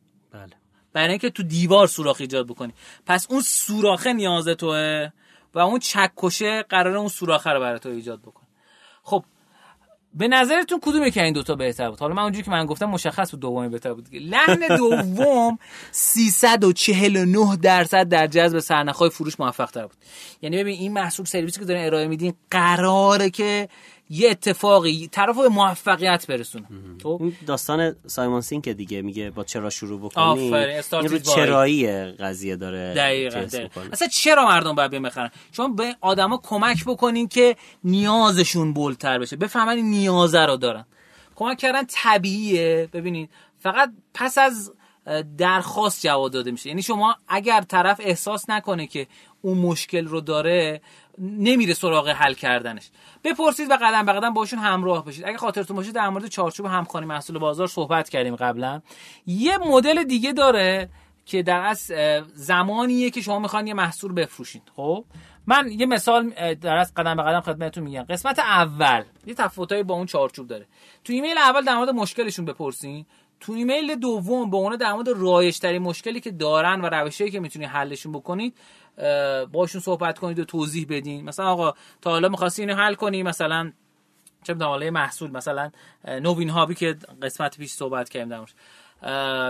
برای اینکه تو دیوار سوراخ ایجاد بکنی. پس اون سوراخه نیاز توه و اون چکشه قرار اون سوراخه رو برای تو ایجاد بکنه خب به نظرتون کدومه که این دوتا بهتر بود؟ حالا من اونجوری که من گفتم مشخص بود دومی بهتر بود. لحن دوم 349 درصد در جذب سرنخهای فروش موفق تر بود. یعنی ببین این محصول سرویسی که دارین ارائه میدین قراره که یه اتفاقی طرف به موفقیت برسونه. خب؟ داستان سایمون سینک دیگه میگه با چرا شروع بکنی این رو چرایی قضیه داره دقیقاً, اصلا چرا مردم باید بخرن؟ شما به آدما کمک بکنین که نیازشون بولتر بشه. بفهمن این نیازه رو دارن. کمک کردن طبیعیه. ببینید فقط پس از درخواست جواب داده میشه. یعنی شما اگر طرف احساس نکنه که اون مشکل رو داره نمیره سراغ حل کردنش. بپرسید و قدم به قدم باشون همراه بشید. اگه خاطرتون باشه در مورد چارچوب همخوانی محصول بازار صحبت کردیم قبلا. یه مدل دیگه داره که در از زمانیه که شما می‌خوان یه محصول بفروشید خب؟ من یه مثال در از قدم به قدم خدمتتون میگم. قسمت اول. یه تفاوتایی با اون چارچوب داره. تو ایمیل اول در مورد مشکلشون بپرسین. تو ایمیل دوم به اون در مورد رایج ترین مشکلی که دارن و روشی که می‌تونید حلشون بکنید باشون صحبت کنید و توضیح بدین. مثلا آقا تا حالا می‌خواستی اینو حل کنی مثلا چه می‌دونم محصول مثلا نوین هابی که قسمت پیش صحبت کردیم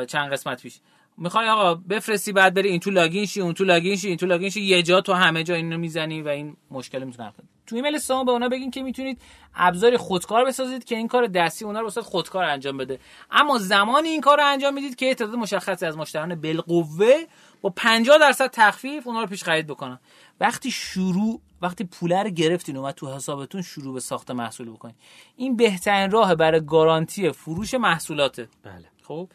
چند قسمت پیش. می‌خوای آقا بفرستی بعد بری این تو login شی اون تو login شی این تو login شی یه جا تو همه جا اینو می‌زنی و این مشکل می‌تونه حل تو ایمیل سوم به اونا بگین که می‌تونید ابزاری خودکار بسازید که این کار دستی اونا رو خودکار انجام بده. اما زمانی این کار رو انجام می‌دید که تعداد مشخصی از مشتریان بالقوه با 50 درصد تخفیف اونا رو پیش خرید بکنن. وقتی شروع وقتی پوله رو گرفتین و تو حسابتون شروع به ساخت محصول بکنید این بهترین راه برای گارانتی فروش محصولاته. بله. خب؟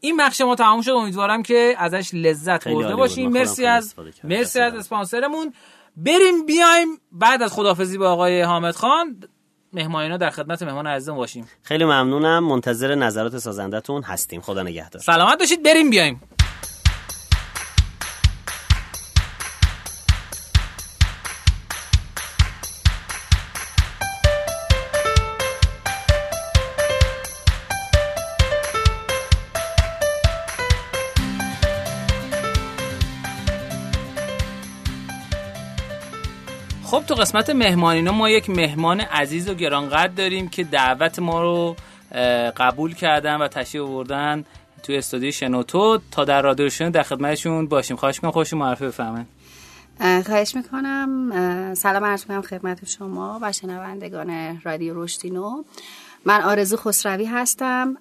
این بخش ما تمام شد. امیدوارم که ازش لذت برده باشیم مرسی از مرسی از اسپانسرمون. بریم بیایم بعد از خدافزی با آقای حامد خان. مهمانینا در خدمت مهمان عزیزم باشیم. خیلی ممنونم. منتظر نظرات سازندتون هستیم. خدا نگهدار. سلامت باشید. بریم بیایم. قسمت مهمانینا ما یک مهمان عزیز و گرانقدر داریم که دعوت ما رو قبول کردن و تشریف آوردن توی استودیو شنوتو. تا در رادیو شنو در خدمتشون باشیم. خواهش می‌کنم خوش معرفی بفهمن خواهش می‌کنم. سلام عرض می‌کنم خدمت شما و شنوندگان رادیو روشتینو من آرزو خسروی هستم.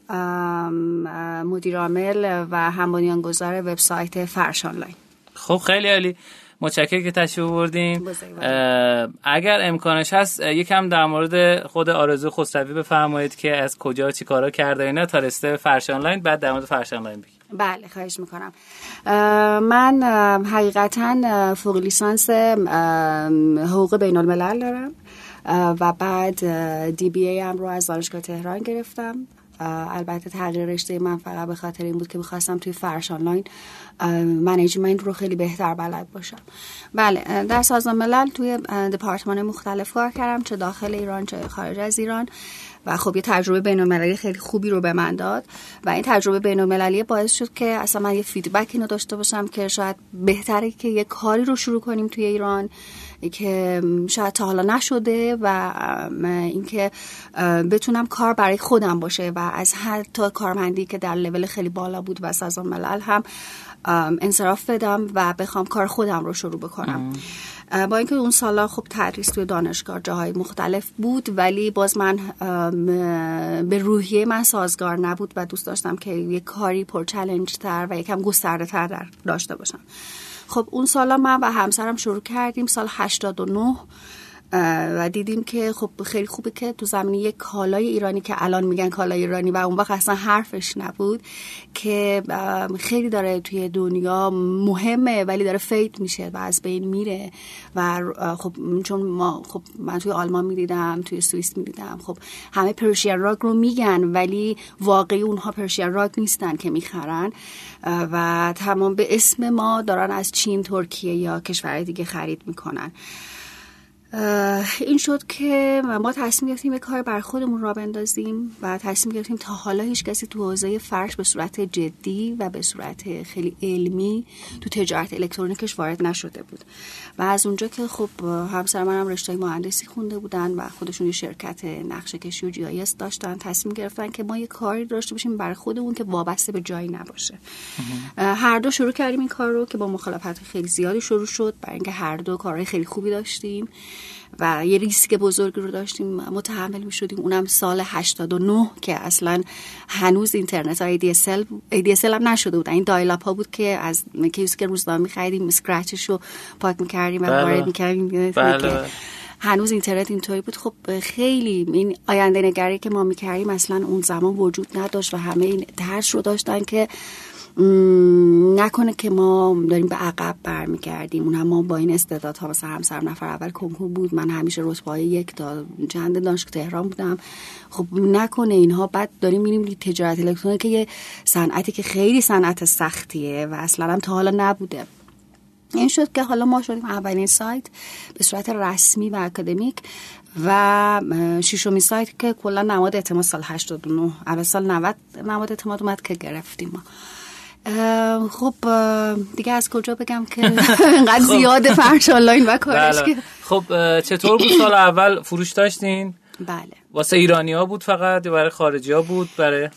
مدیر عامل و هم گذار وبسایت فرش آنلاین خب خیلی عالی. متشکرم که تشریف اگر امکانش هست یکم در مورد خود آرزو خسروی بفرمایید که از کجا چی کارا کرده اینا تا رسته فرش آنلاین بعد در مورد فرش آنلاین بگید بله خواهش می‌کنم. من حقیقتا فوق لیسانس حقوق بین الملل دارم و بعد دی بی ای هم رو از دانشگاه تهران گرفتم. البته تغییر رشته من فقط به خاطر این بود که می‌خواستم توی فرش آنلاین management رو خیلی بهتر بلد باشم. بله در سازمان ملل توی دپارتمان مختلف کار کردم چه داخل ایران چه خارج از ایران. و خب یه تجربه بین خیلی خوبی رو به من داد و این تجربه بین باعث شد که اصلا من یه feedback اینو داشته باشم که شاید بهتره که یه کاری رو شروع کنیم توی ایران. که شاید تا حالا نشده و اینکه بتونم کار برای خودم باشه و از تا کارمندی که در لول خیلی بالا بود و سازمان ملل هم انصراف بدم و بخوام کار خودم رو شروع بکنم. با اینکه اون سالا خب تدریس توی دانشگاه جاهای مختلف بود ولی باز من به روحیه من سازگار نبود و دوست داشتم که یه کاری پر چلنج تر و یکم گسترده تر داشته باشم. خب اون سالا من و همسرم شروع کردیم سال 89 و دیدیم که خب خیلی خوبه که تو زمینی یک کالای ایرانی که الان میگن کالای ایرانی و اون وقت اصلا حرفش نبود که خیلی داره توی دنیا مهمه ولی داره فیت میشه و از بین میره و خب چون ما خب من توی آلمان می‌دیدم توی سوئیس می‌دیدم خب همه پرشین راک رو میگن ولی واقعی اونها پرشین راک نیستن که می‌خرن. و تمام به اسم ما دارن از چین ترکیه یا کشورهای دیگه خرید می‌کنن. این شد که ما تصمیم گرفتیم یک کار بر خودمون را بندازیم و تصمیم گرفتیم تا حالا هیچ کسی تو حوزه فرش به صورت جدی و به صورت خیلی علمی تو تجارت الکترونیکش وارد نشده بود. و از اونجا که خب همسر منم رشته مهندسی خونده بودن و خودشون یه شرکت نقشه کشی و جی داشتن تصمیم گرفتن که ما یه کاری داشته باشیم بر خودمون که وابسته به جایی نباشه. هر دو شروع کردیم این کار رو که با مخالفت خیلی زیادی شروع شد. برای اینکه هر دو کارهای خیلی خوبی داشتیم. و یه ریسک بزرگی رو داشتیم متحمل می شدیم. اونم سال 89 که اصلا هنوز اینترنت های ADSL, ADSL هم نشده بود. این دایل ها بود که از کیوس که روزنامه می خریدیم اسکرچش رو پاک می کردیم و وارد می کردیم بله. هنوز اینترنت اینطوری بود. خب خیلی این آینده نگری که ما می‌کردیم اصلا اون زمان وجود نداشت و همه این ترس رو داشتن که نکنه که ما داریم به عقب برمیگردیم. اون هم ما با این استعدادها مثلا همسر نفر اول کنکور بود. من همیشه رتبه یک تا چند دانشگاه تهران بودم. خب نکنه اینها. بعد داریم میریم تجارت الکترونیک که یه صنعتی که خیلی صنعت سختیه و اصلا هم تا حالا نبوده. این شد که حالا ما شدیم اولین سایت به صورت رسمی و اکادمیک و ششمین سایت که کلا نماد اعتماد سال 89 اول سال 90 نماد اعتماد اومد که گرفتیم ما. خب دیگه از کجا بگم که انقدر خب. زیاد فرش آنلاین و کارش بله. خب چطور بود سال اول فروش داشتین؟ بله. واسه ایرانی ها بود فقط یا برای خارجی ها بود؟ برای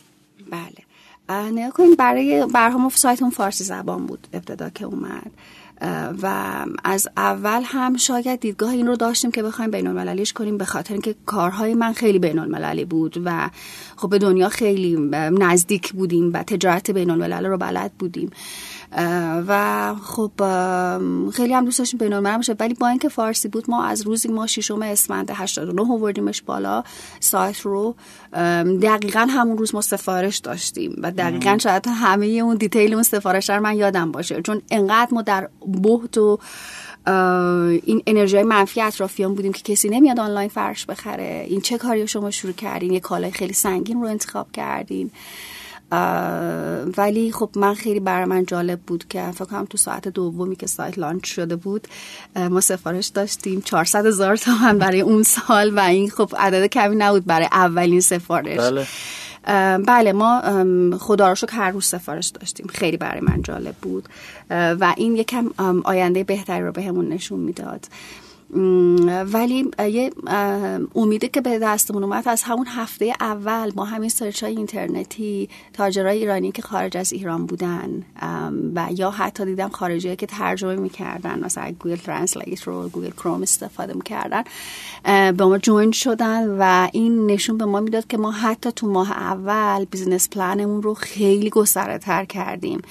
بله. نیا کنیم برای برهام سایتون فارسی زبان بود ابتدا که اومد. و از اول هم شاید دیدگاه این رو داشتیم که بخوایم بین المللیش کنیم به خاطر اینکه کارهای من خیلی بین المللی بود و خب به دنیا خیلی نزدیک بودیم و تجارت بین الملل رو بلد بودیم. و خب خیلی هم دوست داشتیم بین باشه ولی با اینکه فارسی بود ما از روزی ما ششم اسفند 89 آوردیمش بالا سایت رو. دقیقا همون روز ما سفارش داشتیم و دقیقا شاید همه اون دیتیل اون سفارش رو من یادم باشه. چون انقدر ما در بحت و این انرژی منفی اطرافیان بودیم که کسی نمیاد آنلاین فرش بخره. این چه کاری شما شروع کردین؟ یه کالای خیلی سنگین رو انتخاب کردین. ولی خب من خیلی برای من جالب بود که فکر کنم تو ساعت دومی که سایت لانچ شده بود ما سفارش داشتیم. 400 هزار تومن برای اون سال و این خب عدد کمی نبود برای اولین سفارش. بله. بله ما خدا رو شکر هر روز سفارش داشتیم. خیلی برای من جالب بود. و این یکم آینده بهتری رو بهمون به نشون می‌داد. ولی یه امیده که به دستمون اومد از همون هفته اول با همین سرچ های اینترنتی تاجرای ایرانی که خارج از ایران بودن و یا حتی دیدم خارجی که ترجمه می‌کردن مثلا Google Translate رو Google Chrome استفاده می‌کردن به ما join شدن و این نشون به ما می‌داد که ما حتی تو ماه اول business plan مون رو خیلی گستره تر کردیم.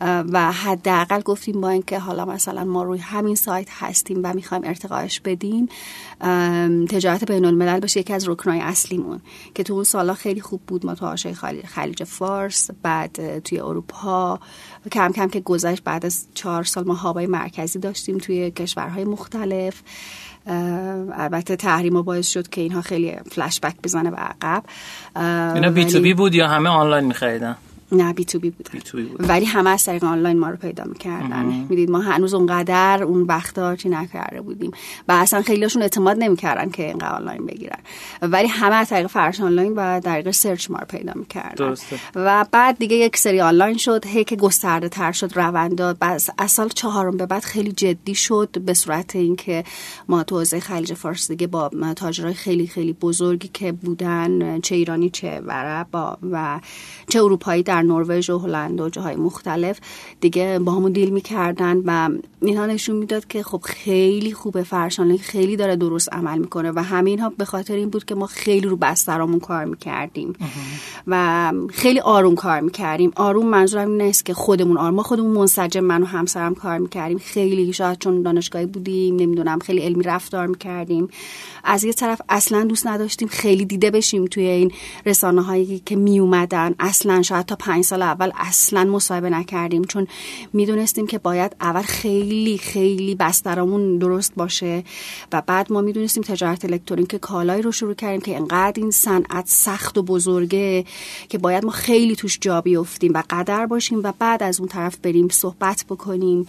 و حداقل گفتیم با اینکه حالا مثلا ما روی همین سایت هستیم و می‌خوایم ارتقاش بدیم تجارت بین الملل باشه یکی از رکنای اصلیمون که تو اون سالا خیلی خوب بود. ما تو آشای خلیج فارس بعد توی اروپا کم کم که گذشت بعد از چهار سال ما هابای مرکزی داشتیم توی کشورهای مختلف. البته تحریم باعث شد که اینها خیلی فلش بک بزنه به عقب. اینا بی تو بی بود یا همه آنلاین میخریدن؟ نه بی تو بی بودن. ولی همه از طریق آنلاین ما رو پیدا می‌کردن. می‌دید ما هنوز اونقدر اون وقتا چی نکرده بودیم. و اصلا خیلیشون اعتماد نمی‌کردن که اینقدر آنلاین بگیرن. ولی همه از طریق فرش آنلاین و طریق سرچ ما رو پیدا می‌کردن. و بعد دیگه یک سری آنلاین شد هی که گسترده تر شد روند بس از سال چهارم به بعد خیلی جدی شد به صورت اینکه ما تو حوزه خلیج فارس دیگه با تاجرای خیلی خیلی بزرگی که بودن چه ایرانی چه عرب و چه اروپایی در نروژ و هلند و جاهای مختلف دیگه با همون دیل می‌کردن و اینها نشون می‌داد که خب خیلی خوبه فرشانه خیلی داره درست عمل می‌کنه و همه اینها به خاطر این بود که ما خیلی رو بسترامون کار می‌کردیم و خیلی آروم کار می‌کردیم. آروم منظورم این نیست که خودمون آروم ما خودمون منسجم من و همسرم کار می‌کردیم. خیلی شاید چون دانشگاهی بودیم نمی‌دونم خیلی علمی رفتار می‌کردیم. از یه طرف اصلا دوست نداشتیم خیلی دیده بشیم توی این رسانه هایی که می اومدن اصلا شاید تا پنج سال اول اصلا مصاحبه نکردیم چون می‌دونستیم که باید اول خیلی خیلی بسترامون درست باشه و بعد ما می‌دونستیم تجارت الکترونیک کالایی رو شروع کردیم که انقدر این صنعت سخت و بزرگه که باید ما خیلی توش جا بیفتیم و قدر باشیم و بعد از اون طرف بریم صحبت بکنیم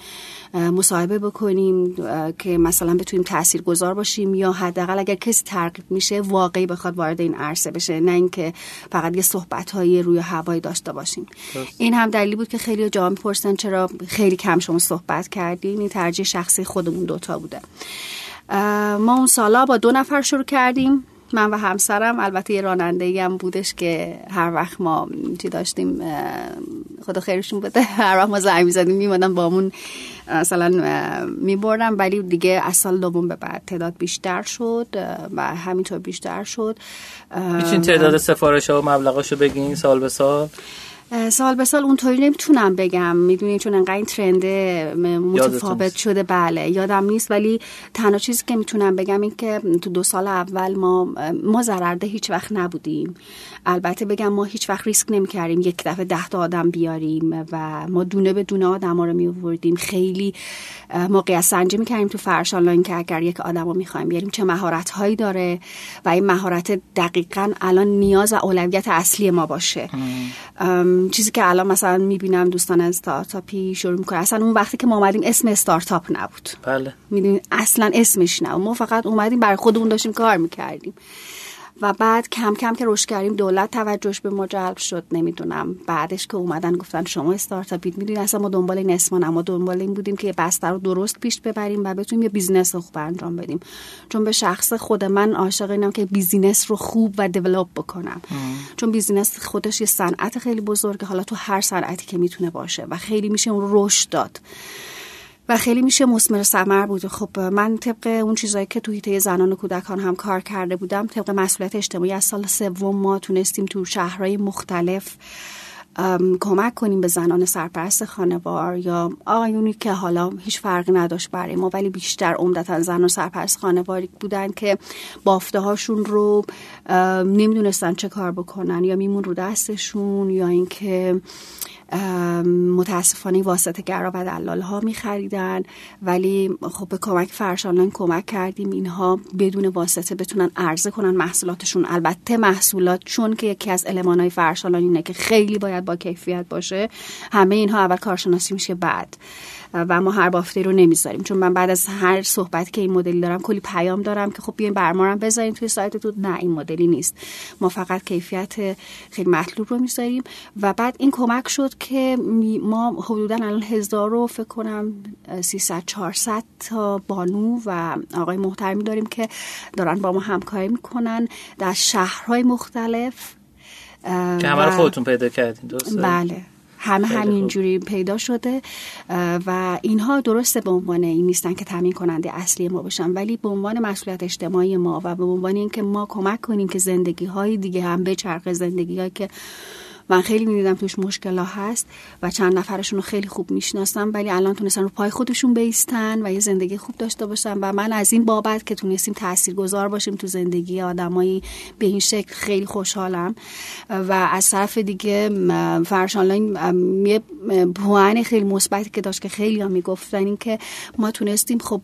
مصاحبه بکنیم که مثلا بتونیم تاثیر گذار باشیم یا حداقل اگر کسی ترغیب میشه واقعی بخواد وارد این عرصه بشه نه اینکه فقط یه صحبت های روی هوایی داشته باشیم. این هم دلیلی بود که خیلی جا می‌پرسن چرا خیلی کم شما صحبت کردیم. این ترجیح شخصی خودمون دوتا بوده. ما اون سالا با دو نفر شروع کردیم. من و همسرم. البته یه راننده هم بودش که هر وقت ما چی داشتیم خدا خیرشون بده. هر وقت ما زنگ می‌زدیم میمادن با همون مثلا میبردم ولی دیگه از سال دوم به بعد تعداد بیشتر شد و همینطور بیشتر شد. می‌تونین تعداد سفارش ها و مبلغاشو بگین سال به سال؟ سال به سال اونطوری نمی‌تونم بگم. می‌دونی؟ چون انقدر این ترند متفاوت شده بله. یادم نیست ولی تنها چیزی که می‌تونم بگم این که تو دو سال اول ما ما ضررده هیچ وقت نبودیم. البته بگم ما هیچ وقت ریسک نمی‌کردیم یک دفعه ده تا آدم بیاریم و ما دونه به دونه آدم ها رو میوردیم خیلی موقعیت سنجی می‌کردیم تو فرش. آنلاین که اگر یک آدم رو می‌خوایم بیاریم چه مهارت هایی داره و این مهارت دقیقا الان نیاز و اولویت اصلی ما باشه. چیزی که الان مثلا می‌بینم دوستان از استارتاپی شروع می‌کنه اصلا اون وقتی که ما اومدیم اسم استارتاپ نبود. بله. می‌دونین اصلا اسمش نبود. ما فقط اومدیم برای خودمون داشتیم کار می‌کردیم. و بعد کم کم که روش کردیم دولت توجهش به ما جلب شد نمی‌دونم. بعدش که اومدن گفتن شما استارتاپید می‌دونید اصلا ما دنبال این اسما نه ما دنبال این بودیم که یه بستر رو درست پیش ببریم و بتونیم یه business رو خوب انجام بدیم. چون به شخص خود من عاشق اینم که business رو خوب و develop بکنم. چون business خودش یه صنعت خیلی بزرگه حالا تو هر صنعتی که می‌تونه باشه و خیلی میشه اون رشد داد. و خیلی میشه مسمر ثمر بود. خب من طبق اون چیزایی که تو حیطه زنان و کودکان هم کار کرده بودم طبق مسئولیت اجتماعی از سال سوم ما تونستیم تو شهرهای مختلف کمک کنیم به زنان سرپرست خانوار یا آقایونی که حالا هیچ فرقی نداشت برای ما ولی بیشتر عمدتا زن سرپرست خانواری بودن که بافته هاشون رو نمی‌دونستن چه کار بکنن یا میمون رو دستشون یا اینکه متاسفانه واسطه گرا و دلال ها می خریدن ولی خب به کمک فرش آنلاین کمک کردیم. اینها بدون واسطه بتونن عرضه کنن محصولاتشون. البته محصولات چون که یکی از علمان های فرش آنلاین اینه که خیلی باید با کیفیت باشه همه اینها اول کارشناسی میشه بعد. و ما هر بافته رو نمی‌ذاریم. چون من بعد از هر صحبت که این مدلی دارم کلی پیام دارم که خب بیاین برمارم بذاریم توی سایتتون نه این مدلی نیست. ما فقط کیفیت خیلی مطلوب رو می‌ذاریم. و بعد این کمک شد که ما حدودا الان هزار رو فکر کنم 300 400 تا بانو و آقای محترمی داریم که دارن با ما همکاری می‌کنن در شهرهای مختلف. که همه رو خودتون پیدا کردین درسته؟ بله. همه همینجوری پیدا شده و اینها درسته به عنوان این نیستن که تامین کننده اصلی ما باشن ولی به عنوان مسئولیت اجتماعی ما و به عنوان اینکه ما کمک کنیم که زندگی های دیگه هم به چرخ زندگی های که من خیلی می‌دیدم توش مشکل هست و چند نفرشون رو خیلی خوب می‌شناسم ولی الان تونستن رو پای خودشون بیستن و یه زندگی خوب داشته باشن و من از این بابت که تونستیم تاثیرگذار باشیم تو زندگی آدمایی به این شکل خیلی خوشحالم. و از طرف دیگه فرش آنلاین یه پوان خیلی مثبتی که داشت که خیلی هم می‌گفتن این که ما تونستیم خب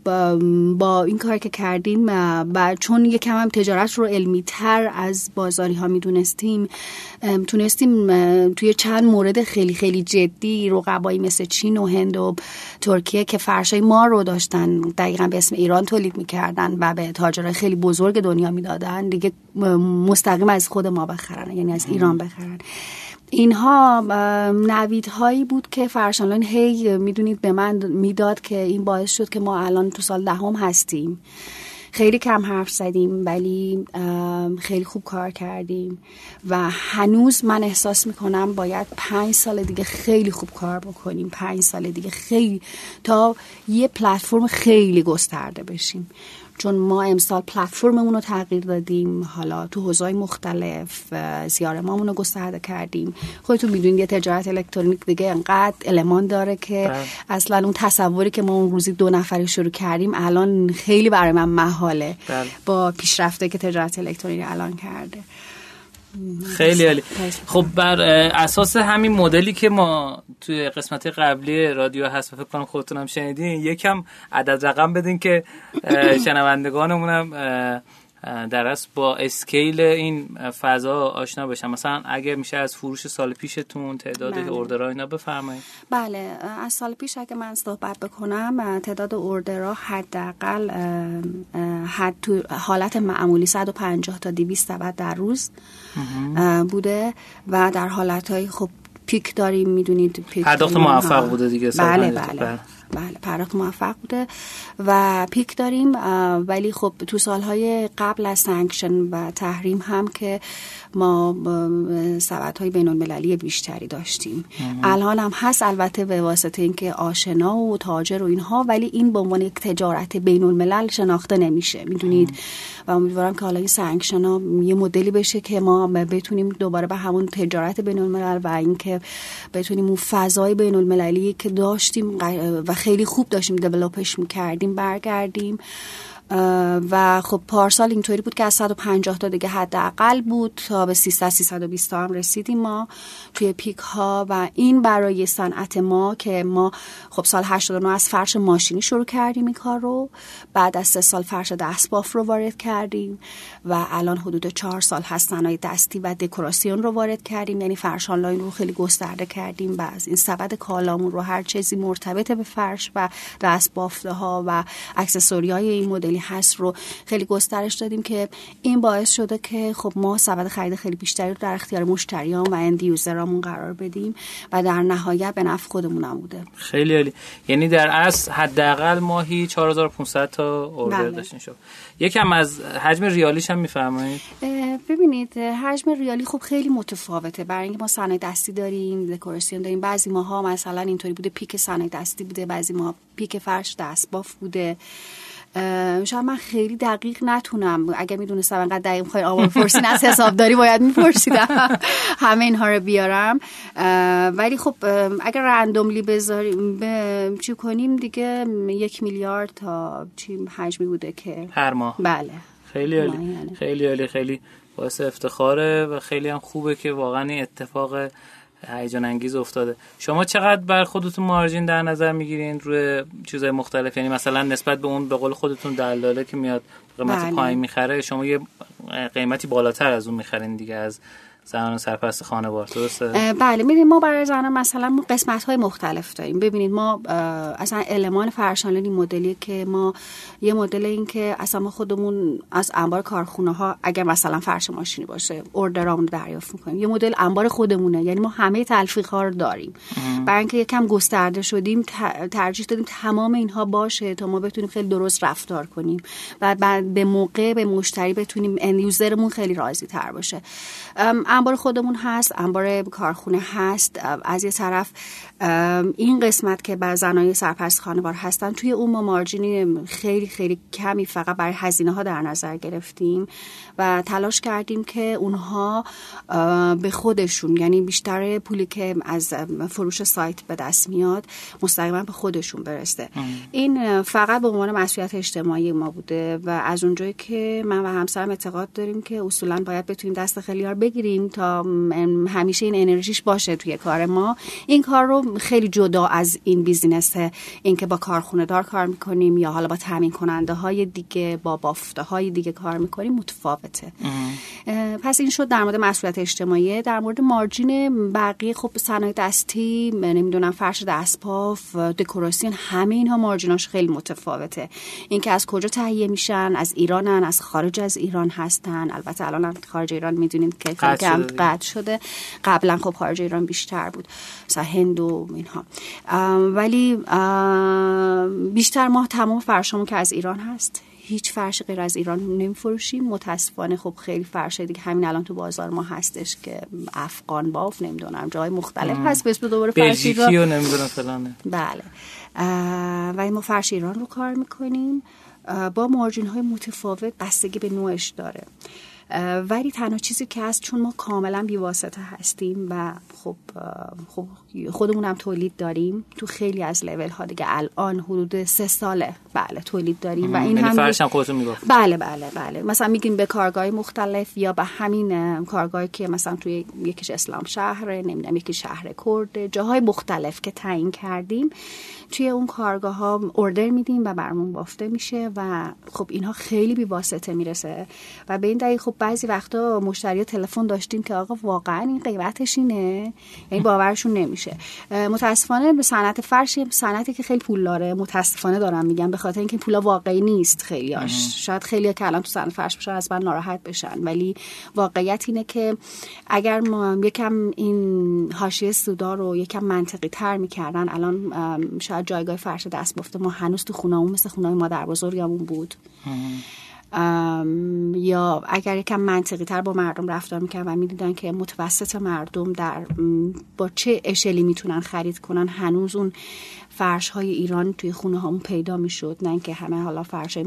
با این کار که کردیم و چون یکم هم تجارت رو علمی تر از بازاری ها می‌دونستیم تونستیم توی چند مورد خیلی خیلی جدی رقبایی مثل چین و هند و ترکیه که فرشای ما رو داشتن دقیقا به اسم ایران تولید می‌کردن و به تاجرای خیلی بزرگ دنیا می‌دادن. دیگه مستقیم از خود ما بخرن یعنی از ایران بخرن. اینها نویدهایی بود که فرشانلان هی می‌دونید به من می‌داد که این باعث شد که ما الان تو سال دهم هستیم. خیلی کم حرف زدیم ولی خیلی خوب کار کردیم. و هنوز من احساس می‌کنم باید پنج سال دیگه خیلی خوب کار بکنیم. پنج سال دیگه خیلی تا یه پلتفرم خیلی گسترده بشیم. چون ما امسال پلتفرممون رو تغییر دادیم حالا تو حوزه‌های مختلف ما رو گسترده کردیم خودتون می‌دونید یه تجارت الکترونیک دیگه انقدر المان داره که بله. اصلا اون تصوری که ما اون روزی دو نفری شروع کردیم الان خیلی برای من محاله بله. با پیشرفته که تجارت الکترونیک الان کرده خیلی عالی. خب بر اساس همین مدلی که ما توی قسمت قبلی رادیو هست فکر کنم خودتون هم شنیدین یکم عدد رقم بدین که شنوندگانمونم در اصل با اسکیل این فضا آشنا بشن مثلا اگه میشه از فروش سال پیشتون تعداد بله. اوردرها اینا بفرمایید. بله از سال پیش اگه من صحبت بکنم تعداد اوردرها حداقل حد تو حالت معمولی 150 تا 200 سبد در روز بوده و در حالت های خب پیک داریم می‌دونید پیک پرداخت موفق بوده دیگه بله بله, بله. بله پرداخت موفق بوده و پیک داریم ولی خب تو سالهای قبل از sanction و تحریم هم که ما ثبت های بین المللی بیشتری داشتیم. الان هم هست البته به واسطه اینکه آشنا و تاجر و اینها ولی این به عنوان یک تجارت بین الملل شناخته نمیشه. می‌دونید؟ و امیدوارم که حالا این sanction ها یه مدلی بشه که ما بتونیم دوباره به همون تجارت بین الملل و اینکه بتونیم اون فضای بین المللی که داشتیم و خیلی خوب داشتیم دیولپش می‌کردیم برگردیم. و خب پارسال اینطوری بود که از 150 تا دیگه حداقل بود تا به 300 320 تا هم رسیدیم ما توی پیک ها و این برای صنعت ما که ما خب سال 89 از فرش ماشینی شروع کردیم این کار رو بعد از سه سال فرش دستباف رو وارد کردیم و الان حدود چهار سال هست صنایع دستی و دکوراسیون رو وارد کردیم. یعنی فرش آنلاین رو خیلی گسترده کردیم و از این سبد کالامون رو هر چیزی مرتبط به فرش و دستبافته ها و اکسسوری های این مدلی هست رو خیلی گسترش دادیم که این باعث شده که خب ما سبد خرید خیلی بیشتری رو در اختیار مشتریان و اند یوزرامون قرار بدیم و در نهایت به نفع خودمون بوده. خیلی عالی. یعنی در اصل حداقل ماهی 4500 تا اوردر. داشتین شد یکم از حجم ریالیش هم میفرمایید. ببینید حجم ریالی خب خیلی متفاوته. برای اینکه ما صنایع دستی داریم دکوراسیون داریم بعضی ماها مثلا اینطوری بوده پیک صنایع دستی بوده بعضی ماها پیک فرش دستباف بوده. شاید من خیلی دقیق نتونم. اگه می‌دونستم انقدر دقیق می‌خوای آمار پرسین از حسابداری باید میپرسیدم. همه اینها رو بیارم. ولی خب اگر رندوملی بذاریم چی کنیم دیگه؟ یک میلیارد تا چی حجمی بوده که. هر ماه. بله. خیلی عالی. خیلی عالی خیلی باعث افتخاره و خیلی هم خوبه که واقعا اتفاق هیجان انگیز افتاده شما چقدر بر خودتون مارجین در نظر می‌گیرین روی چیزهای مختلف یعنی مثلا نسبت به اون به قول خودتون دلاله که میاد قیمت بله. پایین می‌خره شما یه قیمتی بالاتر از اون می‌خرین دیگه از زنان سرپرست خانوار درسته؟ بله می‌دونید ما برای زنان مثلا قسمت های مختلف داریم. ببینید ما اصلا المان فرشانلانی مدلی که ما یه مدل این که اصلا ما خودمون از انبار کارخونه ها اگر مثلا فرش ماشینی باشه اوردرامون دریافت می‌کنیم. یه مدل انبار خودمونه. یعنی ما همه تلفیق ها رو داریم. برای اینکه یکم گسترده شدیم ترجیح دادیم تمام اینها باشه تا ما بتونیم خیلی درست رفتار کنیم. و بعد به موقع به مشتری بتونیم اند یوزرمون خیلی راضی تر باشه انبار خودمون هست انبار کارخونه هست. از یه طرف این قسمت که بر زنای سرپرست خانوار هستن توی اون ما مارجینی خیلی خیلی کمی فقط برای هزینه ها در نظر گرفتیم و تلاش کردیم که اونها به خودشون یعنی بیشتر پولی که از فروش سایت به دست میاد مستقیما به خودشون برسه. این فقط به عنوان مسئولیت اجتماعی ما بوده و از اونجایی که من و همسرم اعتقاد داریم که اصولا باید بتونیم دست خیلیار بگیریم تا همیشه این انرژیش باشه توی کار ما. این کار رو خیلی جدا از این بیزینس اینکه با کارخونه دار کار می‌کنیم یا حالا با تامین کننده های دیگه با بافته های دیگه کار می‌کنیم متفاوته. پس این شد در مورد مسئولیت اجتماعی. در مورد مارجین بقیه خب صنایع دستی نمی‌دونم فرش دستپاف دکوراسیون همه اینها مارجیناش خیلی متفاوته. اینکه از کجا تهیه میشن؟ از ایرانن؟ از خارج از ایران هستن؟ البته الان خارج ایران می‌دونید که کم قطع شده. قبلا خب خارج ایران بیشتر بود. مثلا هند و اینها. ولی بیشتر ما تمام فرشامون که از ایران هست. هیچ فرش غیر از ایران نمیفروشیم. متاسفانه خب خیلی فرش دیگه همین الان تو بازار ما هستش که افغان باف نمی‌دونم جای مختلف هست. به دوباره فرش ایران. نمی‌دونم فلانه. بله. و ما فرش ایران رو کار می‌کنیم. با مارجین های متفاوت بستگی به نوعش داره. ولی تنها چیزی که هست چون ما کاملا بیواسطه هستیم و خب خب خودمون هم تولید داریم تو خیلی از لول ها دیگه. الان حدود سه ساله بله تولید داریم و این یعنی هم هم بله بله بله. مثلا میگیم به کارگاه مختلف یا به همین کارگاهی که مثلا توی یکیش اسلام شهر نمی‌دونم یکی شهر کرد جاهای مختلف که تعیین کردیم توی اون کارگاه ها اردر میدیم و برامون بافته میشه و خب اینها خیلی بی واسطه می‌رسه. و به این دلیل خب بعضی وقتا مشتری تلفن داشتیم که آقا واقعا این قیمتش اینه؟ یعنی باورشون نمیشه. متاسفانه به صنعت فرش صنعتی که خیلی پول داره متاسفانه دارم میگم به خاطر اینکه پولا واقعی نیست خیلیاش. شاید خیلی که الان تو صنعت فرش بشن از من ناراحت بشن. ولی واقعیت اینه که اگر ما یکم این حاشیه سودا رو یکم منطقی تر می‌کردن الان شاید جایگاه فرش دست بافته. ما هنوز تو خونه مثل خونه مادر بزرگمون بود یا اگر یکم منطقی تر با مردم رفتار می‌کنن و می‌دیدن که متوسط مردم در با چه اشلی می‌تونن خرید کنن هنوز اون فرش های ایران توی خونه همون پیدا می‌شد نه اینکه همه حالا فرش های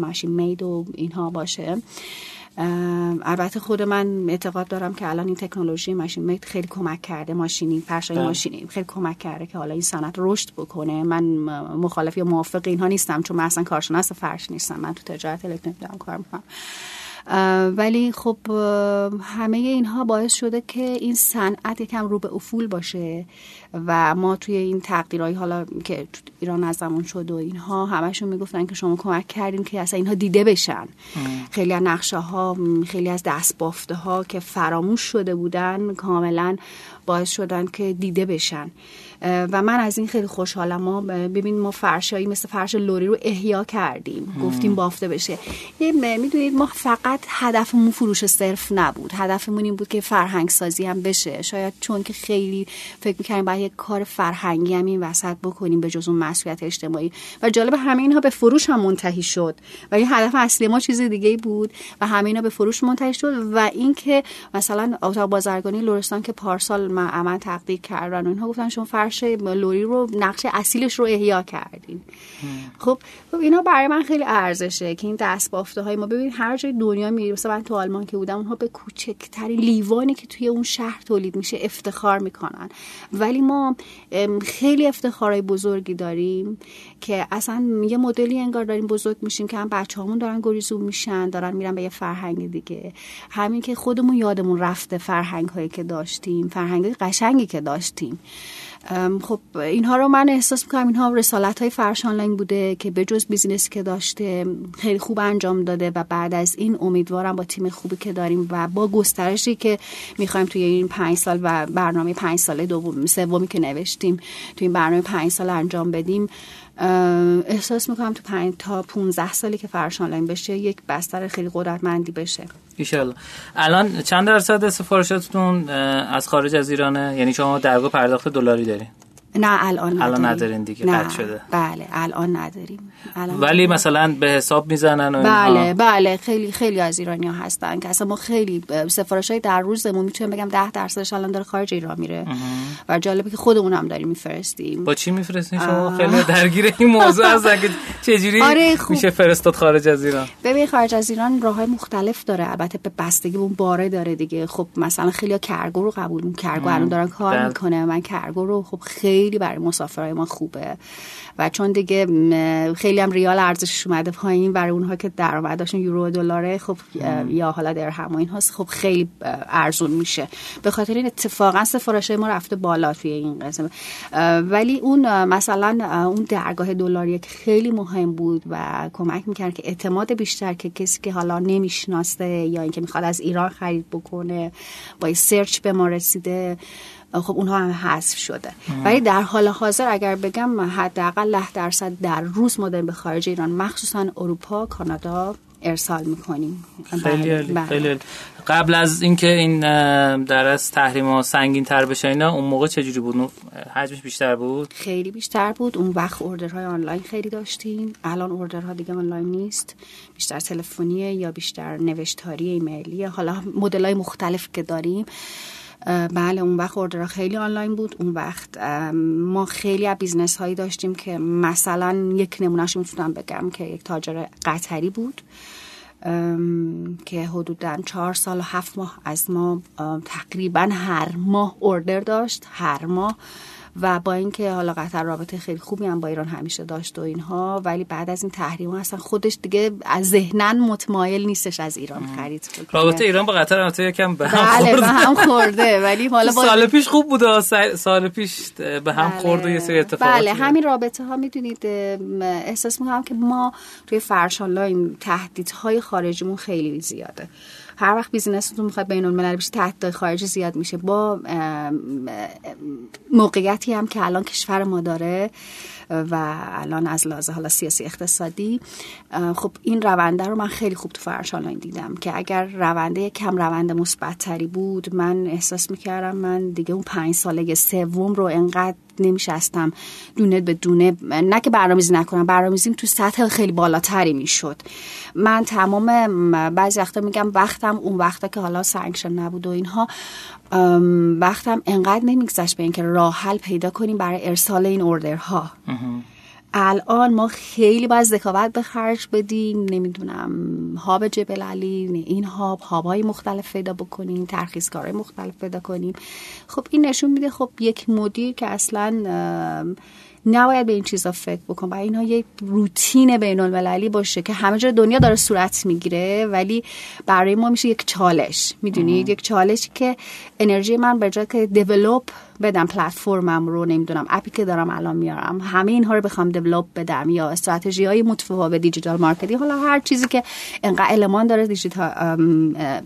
ماشین مید و اینها باشه. البته خود من اعتقاد دارم که الان این تکنولوژی ماشین میت خیلی کمک کرده. ماشینی فرشای بله. ماشینی خیلی کمک کرده که حالا این صنعت رشد بکنه. من مخالف یا موافق اینها نیستم چون من اصلا کارشناس فرش نیستم. من تو تجارت الکترونیک دارم کار می‌کنم. ولی خب همه اینها باعث شده که این صنعت یکم رو به افول باشه. و ما توی این تقدیرهایی حالا که ایران از زمان شد و اینها همشون می‌گفتن که شما کمک کردیم که اصلا اینها دیده بشن. خیلی از نقشه ها خیلی از دست بافته ها که فراموش شده بودن کاملا باعث شدن که دیده بشن. و من از این خیلی خوشحالم. ما ببین ما فرشایی مثل فرش لوری رو احیا کردیم. گفتیم بافته بشه. می‌دونید ما فقط هدفمون فروش صرف نبود. هدفمون این بود که فرهنگ سازی هم بشه. شاید چون که خیلی فکر می‌کنیم باید یک کار فرهنگی هم این وسط بکنیم به جز اون مسئولیت اجتماعی. و جالب همه اینها به فروش هم منتهی شد. و این هدف اصلی ما چیز دیگه بود و همه اینا به فروش منتهی شد و اینکه مثلا اتاق بازرگانی لورستان که پارسال من عمل تقدیر کردن و اینها گفتن شما فرش لوری رو نقش اصیلش رو احیا کردین. خب خب اینا برای من خیلی ارزشه که این دست بافته های ما. ببین هر جای دنیا میری مثلا من تو آلمان که بودم اونها به کوچکترین لیوانی که توی اون شهر تولید میشه افتخار می‌کنن. ولی ما خیلی افتخارهای بزرگی داریم که اصلا یه مدلی انگار داریم بزرگ میشیم که هم بچه‌هامون دارن گریزون میشن دارن میرن به یه فرهنگ دیگه. همین که خودمون یادمون رفته فرهنگ هایی که داشتیم فرهنگ قشنگی که داشتیم. خب اینها رو من احساس می‌کنم اینها رسالت های فرش آنلاین بوده که به جز بیزینسی که داشته خیلی خوب انجام داده و بعد از این امیدوارم با تیم خوبی که داریم و با گسترشی که می‌خوایم توی این پنج سال و برنامه پنج ساله دوم سومی که نوشتیم توی این برنامه پنج سال انجام بدیم احساس می‌کنم تو پنج تا 15 سالی که فرش آنلاین بشه یک بستر خیلی قدرتمندی بشه. ایشالله الان چند درصد سفارشاتتون از خارج از ایرانه؟ یعنی شما درگاه پرداخت دلاری دارین؟ نه الان نداریم. الان ندارین دیگه قطع شده. بله الان نداریم. الان ولی مثلا به حساب می‌زنن و بله بله خیلی خیلی از ایرانی ها هستن که اصلا ما خیلی سفارش های در روزمون می‌تونیم بگم ده درصدش الان داره خارج ایران میره. و جالبه که خودمون هم داریم میفرستیم. با چی میفرستین شما؟ خیلی درگیر این موضوع هستن که چجوری آره میشه فرستاد خارج از ایران؟ ببین خارج از ایران راه های مختلف داره. البته به بستگی اون باره داره دیگه. خب مثلا خیلی کرگو رو قبول کرگو الان دارن کار بله. می‌کنه. من کرگو رو خب خیلی خیلی برای مسافرهای ما خوبه. و چون دیگه خیلی هم ریال ارزشش اومده پایین برای اونها که درآمدشون یورو دلاره خب یا حالا درهم و این هاست خب خیلی ارزون میشه. به خاطر این اتفاقا سفارش ما رفته بالا توی این قسم. ولی اون مثلا اون درگاه دلاری که خیلی مهم بود و کمک می‌کرد که اعتماد بیشتر که کسی که حالا نمی‌شناسه یا اینکه می‌خواد از ایران خرید بکنه با سرچ به ما رسیده خب اونها هم حذف شده. ولی در حال حاضر اگر بگم حداقل 10 درصد در روز ما به خارج ایران مخصوصا اروپا کانادا ارسال می‌کنیم. خیلی بله. خیلی قبل از اینکه این در از تحریم ها سنگین تر بشه اینا اون موقع چجوری بود؟ حجمش بیشتر بود؟ خیلی بیشتر بود. اون وقت order های آنلاین خیلی داشتیم. الان order ها دیگه آنلاین نیست. بیشتر تلفنیه یا بیشتر نوشتاری ایمیلی حالا مدل های مختلف که داریم. بله اون وقت order ها خیلی آنلاین بود. اون وقت ما خیلی از business هایی داشتیم که مثلا یک نمونهش می‌تونم بگم که یک تاجر قطری بود که حدودا چهار سال و هفت ماه از ما تقریبا هر ماه اوردر داشت. هر ماه و با اینکه حالا قطر رابطه خیلی خوبی هم با ایران همیشه داشت و اینها ولی بعد از این تحریم اصلا خودش دیگه از ذهنن متمایل نیستش از ایران خرید رابطه ایران با قطر البته یکم به هم بله به هم خورده ولی حالا سال پیش خوب بوده سال پیش به هم بله. خورده یه سری اتفاقات بله همین رابطه ها می‌دونید احساس می‌کنم که ما توی فرش آنلاین تهدیدهای خارجیمون خیلی زیاده. هر وقت بیزینستون می‌خواد بین الملل بشه تحت خارجی زیاد میشه. با موقعیتی هم که الان کشور ما داره و الان از لحاظ حالا سیاسی اقتصادی خب این رونده رو من خیلی خوب تو فرش آنلاین دیدم که اگر رونده کم روند مثبتتری بود من احساس می‌کردم من دیگه اون پنج ساله سوم رو انقدر نمیشستم. دونه به دونه نه که برنامه‌ریزی نکنم برنامه‌ریزیم تو سطح خیلی بالاتری می‌شد. من تمام بعضی وقتا میگم وقتم اون وقتا که حالا سانکشن نبود و اینها وقتم انقدر نمیگذشت به اینکه راه حل پیدا کنیم برای ارسال این اوردرها. الان ما خیلی باید ذکاوت به خرج بدیم نمی‌دونم هاب جبل علی این هاب هاب های مختلف پیدا بکنیم ترخیصکارهای مختلف پیدا کنیم. خب این نشون میده خب یک مدیر که اصلا نباید به این چیزا فکر بکن و اینها یک روتین بین المللی باشه که همه جای دنیا داره صورت می‌گیره ولی برای ما میشه یک چالش. می‌دونید؟ یک چالشی که انرژی من به جای که develop بدم پلتفرمم رو نمی‌دونم اپی که دارم الان میارم. همه اینها رو بخوام develop بدم یا استراتژی های متفاوت digital marketing. حالا هر چیزی که انقدر المان داره دیجیتال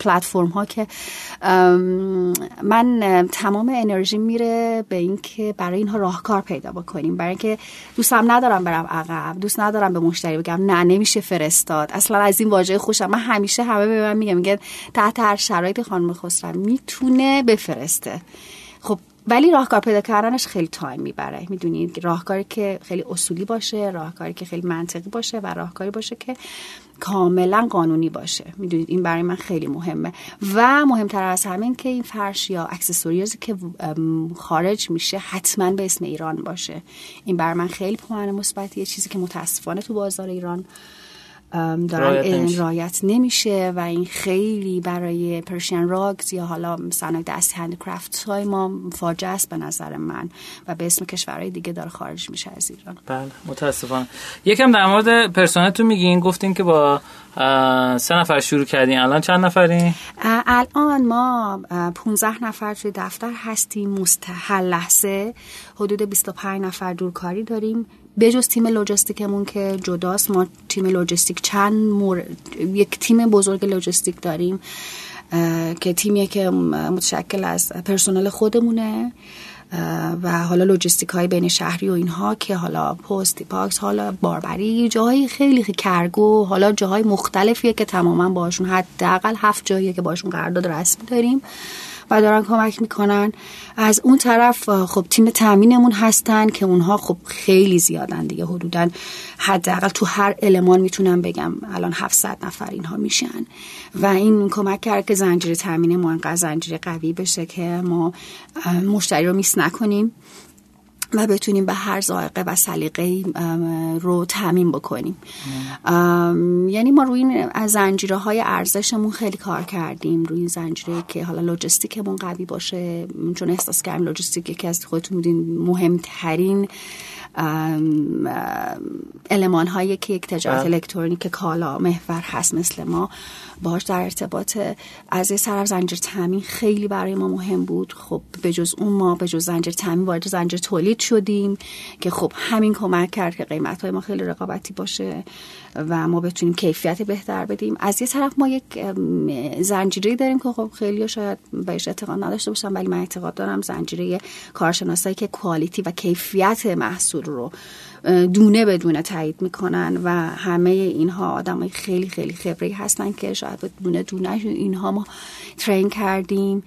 پلتفرم ها که من تمام انرژی میره به اینکه برای اینها راهکار پیدا بکنیم. برای اینکه دوستم ندارم برم عقب دوست ندارم به مشتری بگم نه نمیشه فرستاد. اصلا از این واژه خوشم. من همیشه همه به من میگم میگن تحت هر شرایطی خانم خسرو می‌تونه بفرسته. خب ولی راهکار پیدا کردنش خیلی تایم می‌بره. می‌دونید راهکاری که خیلی اصولی باشه راهکاری که خیلی منطقی باشه و راهکاری باشه که کاملا قانونی باشه. می‌دونید این برای من خیلی مهمه. و مهمتر از همین که این فرش یا اکسسوریزی که خارج میشه حتما به اسم ایران باشه. این برای من خیلی پوان مثبتیه. چیزی که متاسفانه تو بازار ایران دارن رایت نمیشه. و این خیلی برای پرشین راگز یا حالا صنایع دستی هند کرافت های ما فاجعه است به نظر من و به اسم کشورهای دیگه داره خارج میشه از ایران. بله متاسفانه. یکم در مورد پرسنلتون میگین گفتین که با سه نفر شروع کردین. الان چند نفرین؟ الان ما 15 نفر توی دفتر هستیم مستحل لحظه. حدود 25 نفر دورکاری داریم. بجز تیم لوجستیکمون که جداست ما تیم لوجستیک چند مور... یک تیم بزرگ لوجستیک داریم که تیمیه که متشکل از پرسنل خودمونه و حالا لوجستیک های بین شهری و اینها که حالا پست پاکس حالا باربری جاهای خیلی کرگو حالا جاهای مختلفیه که تماما باشون حداقل هفت جاییه که باشون قرارداد رسمی داریم. و دارن کمک می‌کنن. از اون طرف خب تیم تامینمون هستن که اونها خب خیلی زیادن دیگه. حدودا حداقل تو هر المان می‌تونم بگم الان 700 نفر اینها میشن. و این کمک کرد که زنجیره تامین ما انقدر زنجیره قوی بشه که ما مشتری رو میس نکنیم. و بتونیم به هر ذائقه و سلیقه رو تعمین بکنیم. یعنی ما روی این از زنجیره های ارزشمون خیلی کار کردیم. روی این زنجیره که حالا لوجستیکمون قوی باشه چون احساس کردیم لوجستیک یکی از خودتون میدین مهمترین علمان هایی که یک تجارت بله. الکترونیک کالا محور هست مثل ما. باهاش در ارتباط از سر زنجیر تامین خیلی برای ما مهم بود. خب به جز اون ما به جز زنجیر تامین وارد زنجیر تولید شدیم که خب همین کمک کرد که قیمت های ما خیلی رقابتی باشه و ما بتونیم کیفیت بهتر بدیم. از یه طرف ما یک زنجیره داریم که خب خیلی شاید بهش اعتقاد نداشته باشم ولی من اعتقاد دارم زنجیره کارشناسایی که کوالیتی و کیفیت محصول رو دونه به دونه تایید می‌کنن و همه اینها آدم خیلی خیلی خبره‌ای هستن که شاید دونه دونه اینها ما train کردیم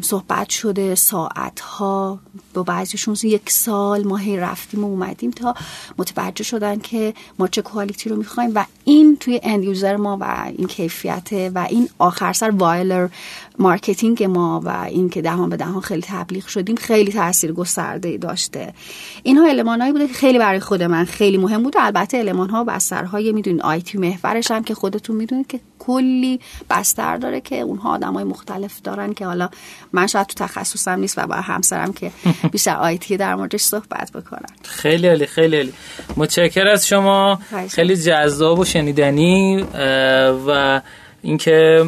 صحبت شده ساعت ها با بعضیشون یک سال ما هی رفتیم و اومدیم تا متوجه شدن که ما چه quality رو می‌خوایم و این توی end user ما و این کیفیت و این آخر سر viral marketing ما و این که دهان به دهان خیلی تبلیغ شدیم خیلی تاثیر گسترده داشته. اینها المانهایی بوده که خیلی برای خود من خیلی مهم بود. البته المان ها بسترهای می‌دونید آیتی محورش هم که خودتون می‌دونید که کلی بستر داره که اونها آدمای مختلف دارن که حالا من شاید تو تخصصم نیست و با همسرم که بیشتر آیتی در موردش صحبت بکنن خیلی عالی خیلی عالی. متشکر از شما. خیلی جذاب و شنیدنی و اینکه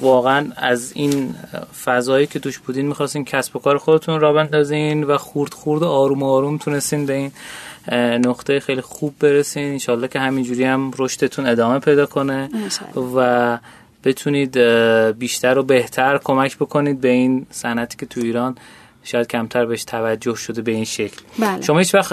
واقعا از این فضایی که توش بودین می‌خواستین کسب و کار خودتون را بندازین و خورد خورد آروم آروم تونستین به این نقطه خیلی خوب برسین. انشالله که همینجوری هم رشدتون ادامه پیدا کنه و بتونید بیشتر و بهتر کمک بکنید به این صنعتی که تو ایران شاید کمتر بهش توجه شده به این شکل. بله. شما هیچ وقت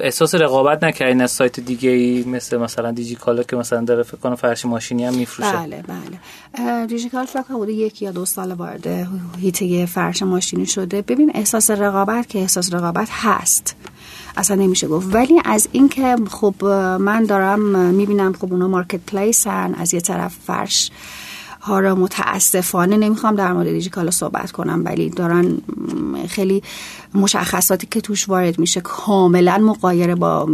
احساس رقابت نکردین از سایت دیگه ای مثل مثلا دیجیکالا که مثلا داره فکر کنم فرش ماشینی هم میفروشه؟ بله بله. دیجیکال فکر کنم یک یا دو سال وارد هیته فرش ماشینی شده. ببین احساس رقابت که احساس رقابت هست. اصلا نمیشه گفت. ولی از اینکه خب من دارم می‌بینم خب اونا مارکت پلیسن از یه طرف فرش ها را متاسفانه نمی‌خوام در مورد دیجیکالا صحبت کنم ولی دارن خیلی مشخصاتی که توش وارد میشه کاملا مقایره با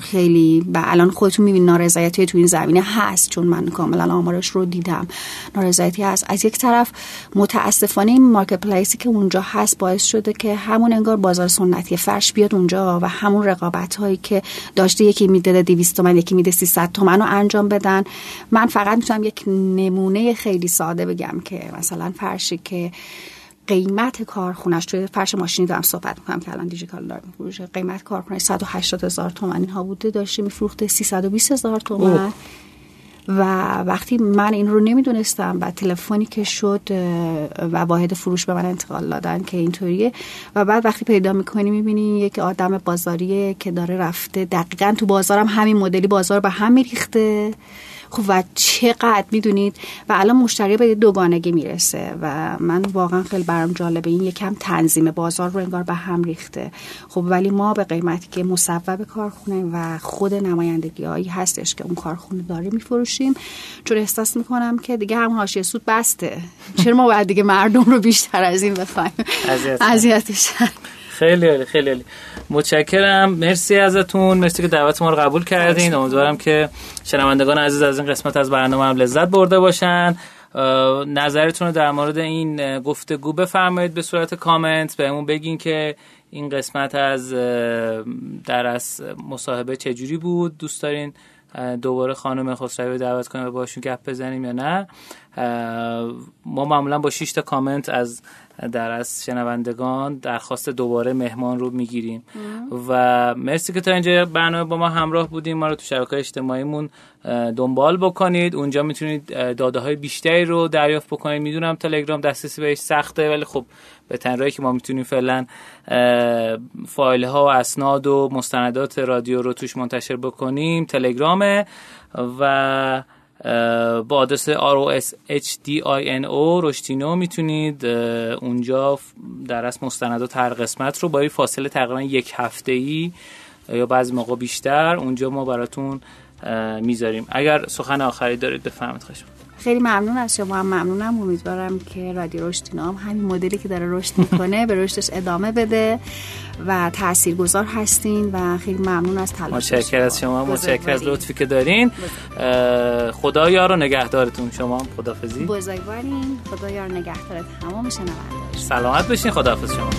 خیلی و الان خودتون می‌بینید نارضایتی تو این زمینه هست چون من کاملا آمارش رو دیدم. نارضایتی هست. از یک طرف متاسفانه این مارکت پلیسی که اونجا هست باعث شده که همون انگار بازار سنتی فرش بیاد اونجا و همون رقابت هایی که داشته یکی میده 200 تومن یکی میده 300 تومن رو انجام بدن. من فقط می‌تونم یک نمونه خیلی ساده بگم که مثلا فرشی که قیمت کارخونش توی فرش ماشینی دارم صحبت می‌کنم که الان دیجیکال داره میفروشه قیمت کارخونه 180 هزار تومن اینها بوده داشته میفروخته 320 هزار تومن. و وقتی من این رو نمی‌دونستم و تلفنی که شد و واحد فروش به من انتقال دادن که اینطوریه. و بعد وقتی پیدا می‌کنی می‌بینی یک آدم بازاریه که داره رفته. دقیقا تو بازارم همین مدلی بازار به هم میریخته. خب و چقدر می‌دونید؟ و الان مشتری به دوگانگی می‌رسه و من واقعا خیلی برام جالبه. این یکم تنظیم بازار رو انگار به هم ریخته. خب ولی ما به قیمتی که مصوب کارخونه و خود نمایندگی هایی هستش که اون کارخونه داره میفروشیم چون احساس می‌کنم که دیگه همون حاشیه سود بسته. چرا ما باید دیگه مردم رو بیشتر از این بخوایم؟ اذیتشن. خیلی عالی خیلی عالی. متشکرم. مرسی ازتون. مرسی که دعوت ما رو قبول کردین. امیدوارم که شنوندگان عزیز از این قسمت از برنامه هم لذت برده باشن. نظرتون رو در مورد این گفتگو بفرمایید به صورت کامنت. بهمون بگین که این قسمت از در از مصاحبه چجوری بود. دوست دارین دوباره خانم خسروی دعوت کنیم و باشون گپ بزنیم یا نه. ما معمولا با 6 تا کامنت از در از شنوندگان درخواست دوباره مهمان رو می‌گیریم. و مرسی که تا اینجا برنامه با ما همراه بودیم. ما رو تو شبکه اجتماعیمون دنبال بکنید. اونجا می‌تونید داده های بیشتری رو دریافت بکنید. می‌دونم تلگرام دسترسی بهش سخته ولی خب به تنرایی که ما می‌تونیم فعلا فایل ها و اسناد و مستندات رادیو رو توش منتشر بکنیم. تلگرامه و با آدرس ROSHDINO رشتینو می‌تونید اونجا در از مستندات هر قسمت رو با فاصله تقریبا یک هفته ای یا بعضی موقع بیشتر اونجا ما براتون می‌ذاریم. اگر سخن آخری دارید بفهمید خشم خیلی ممنون از شما هم. ممنونم. امیدوارم که رادیو رشدینا هم همین مدلی که داره رشد می‌کنه به رشدش ادامه بده و تاثیرگذار هستین و خیلی ممنون از تلاش متشکر از شما. متشکر از لطفی که دارین. خدا یار و نگهدارتون شما. خدافظی بزرگوارین. خدا یار نگهدار تمام شنوندگان. سلامت بشین خداحافظ شما.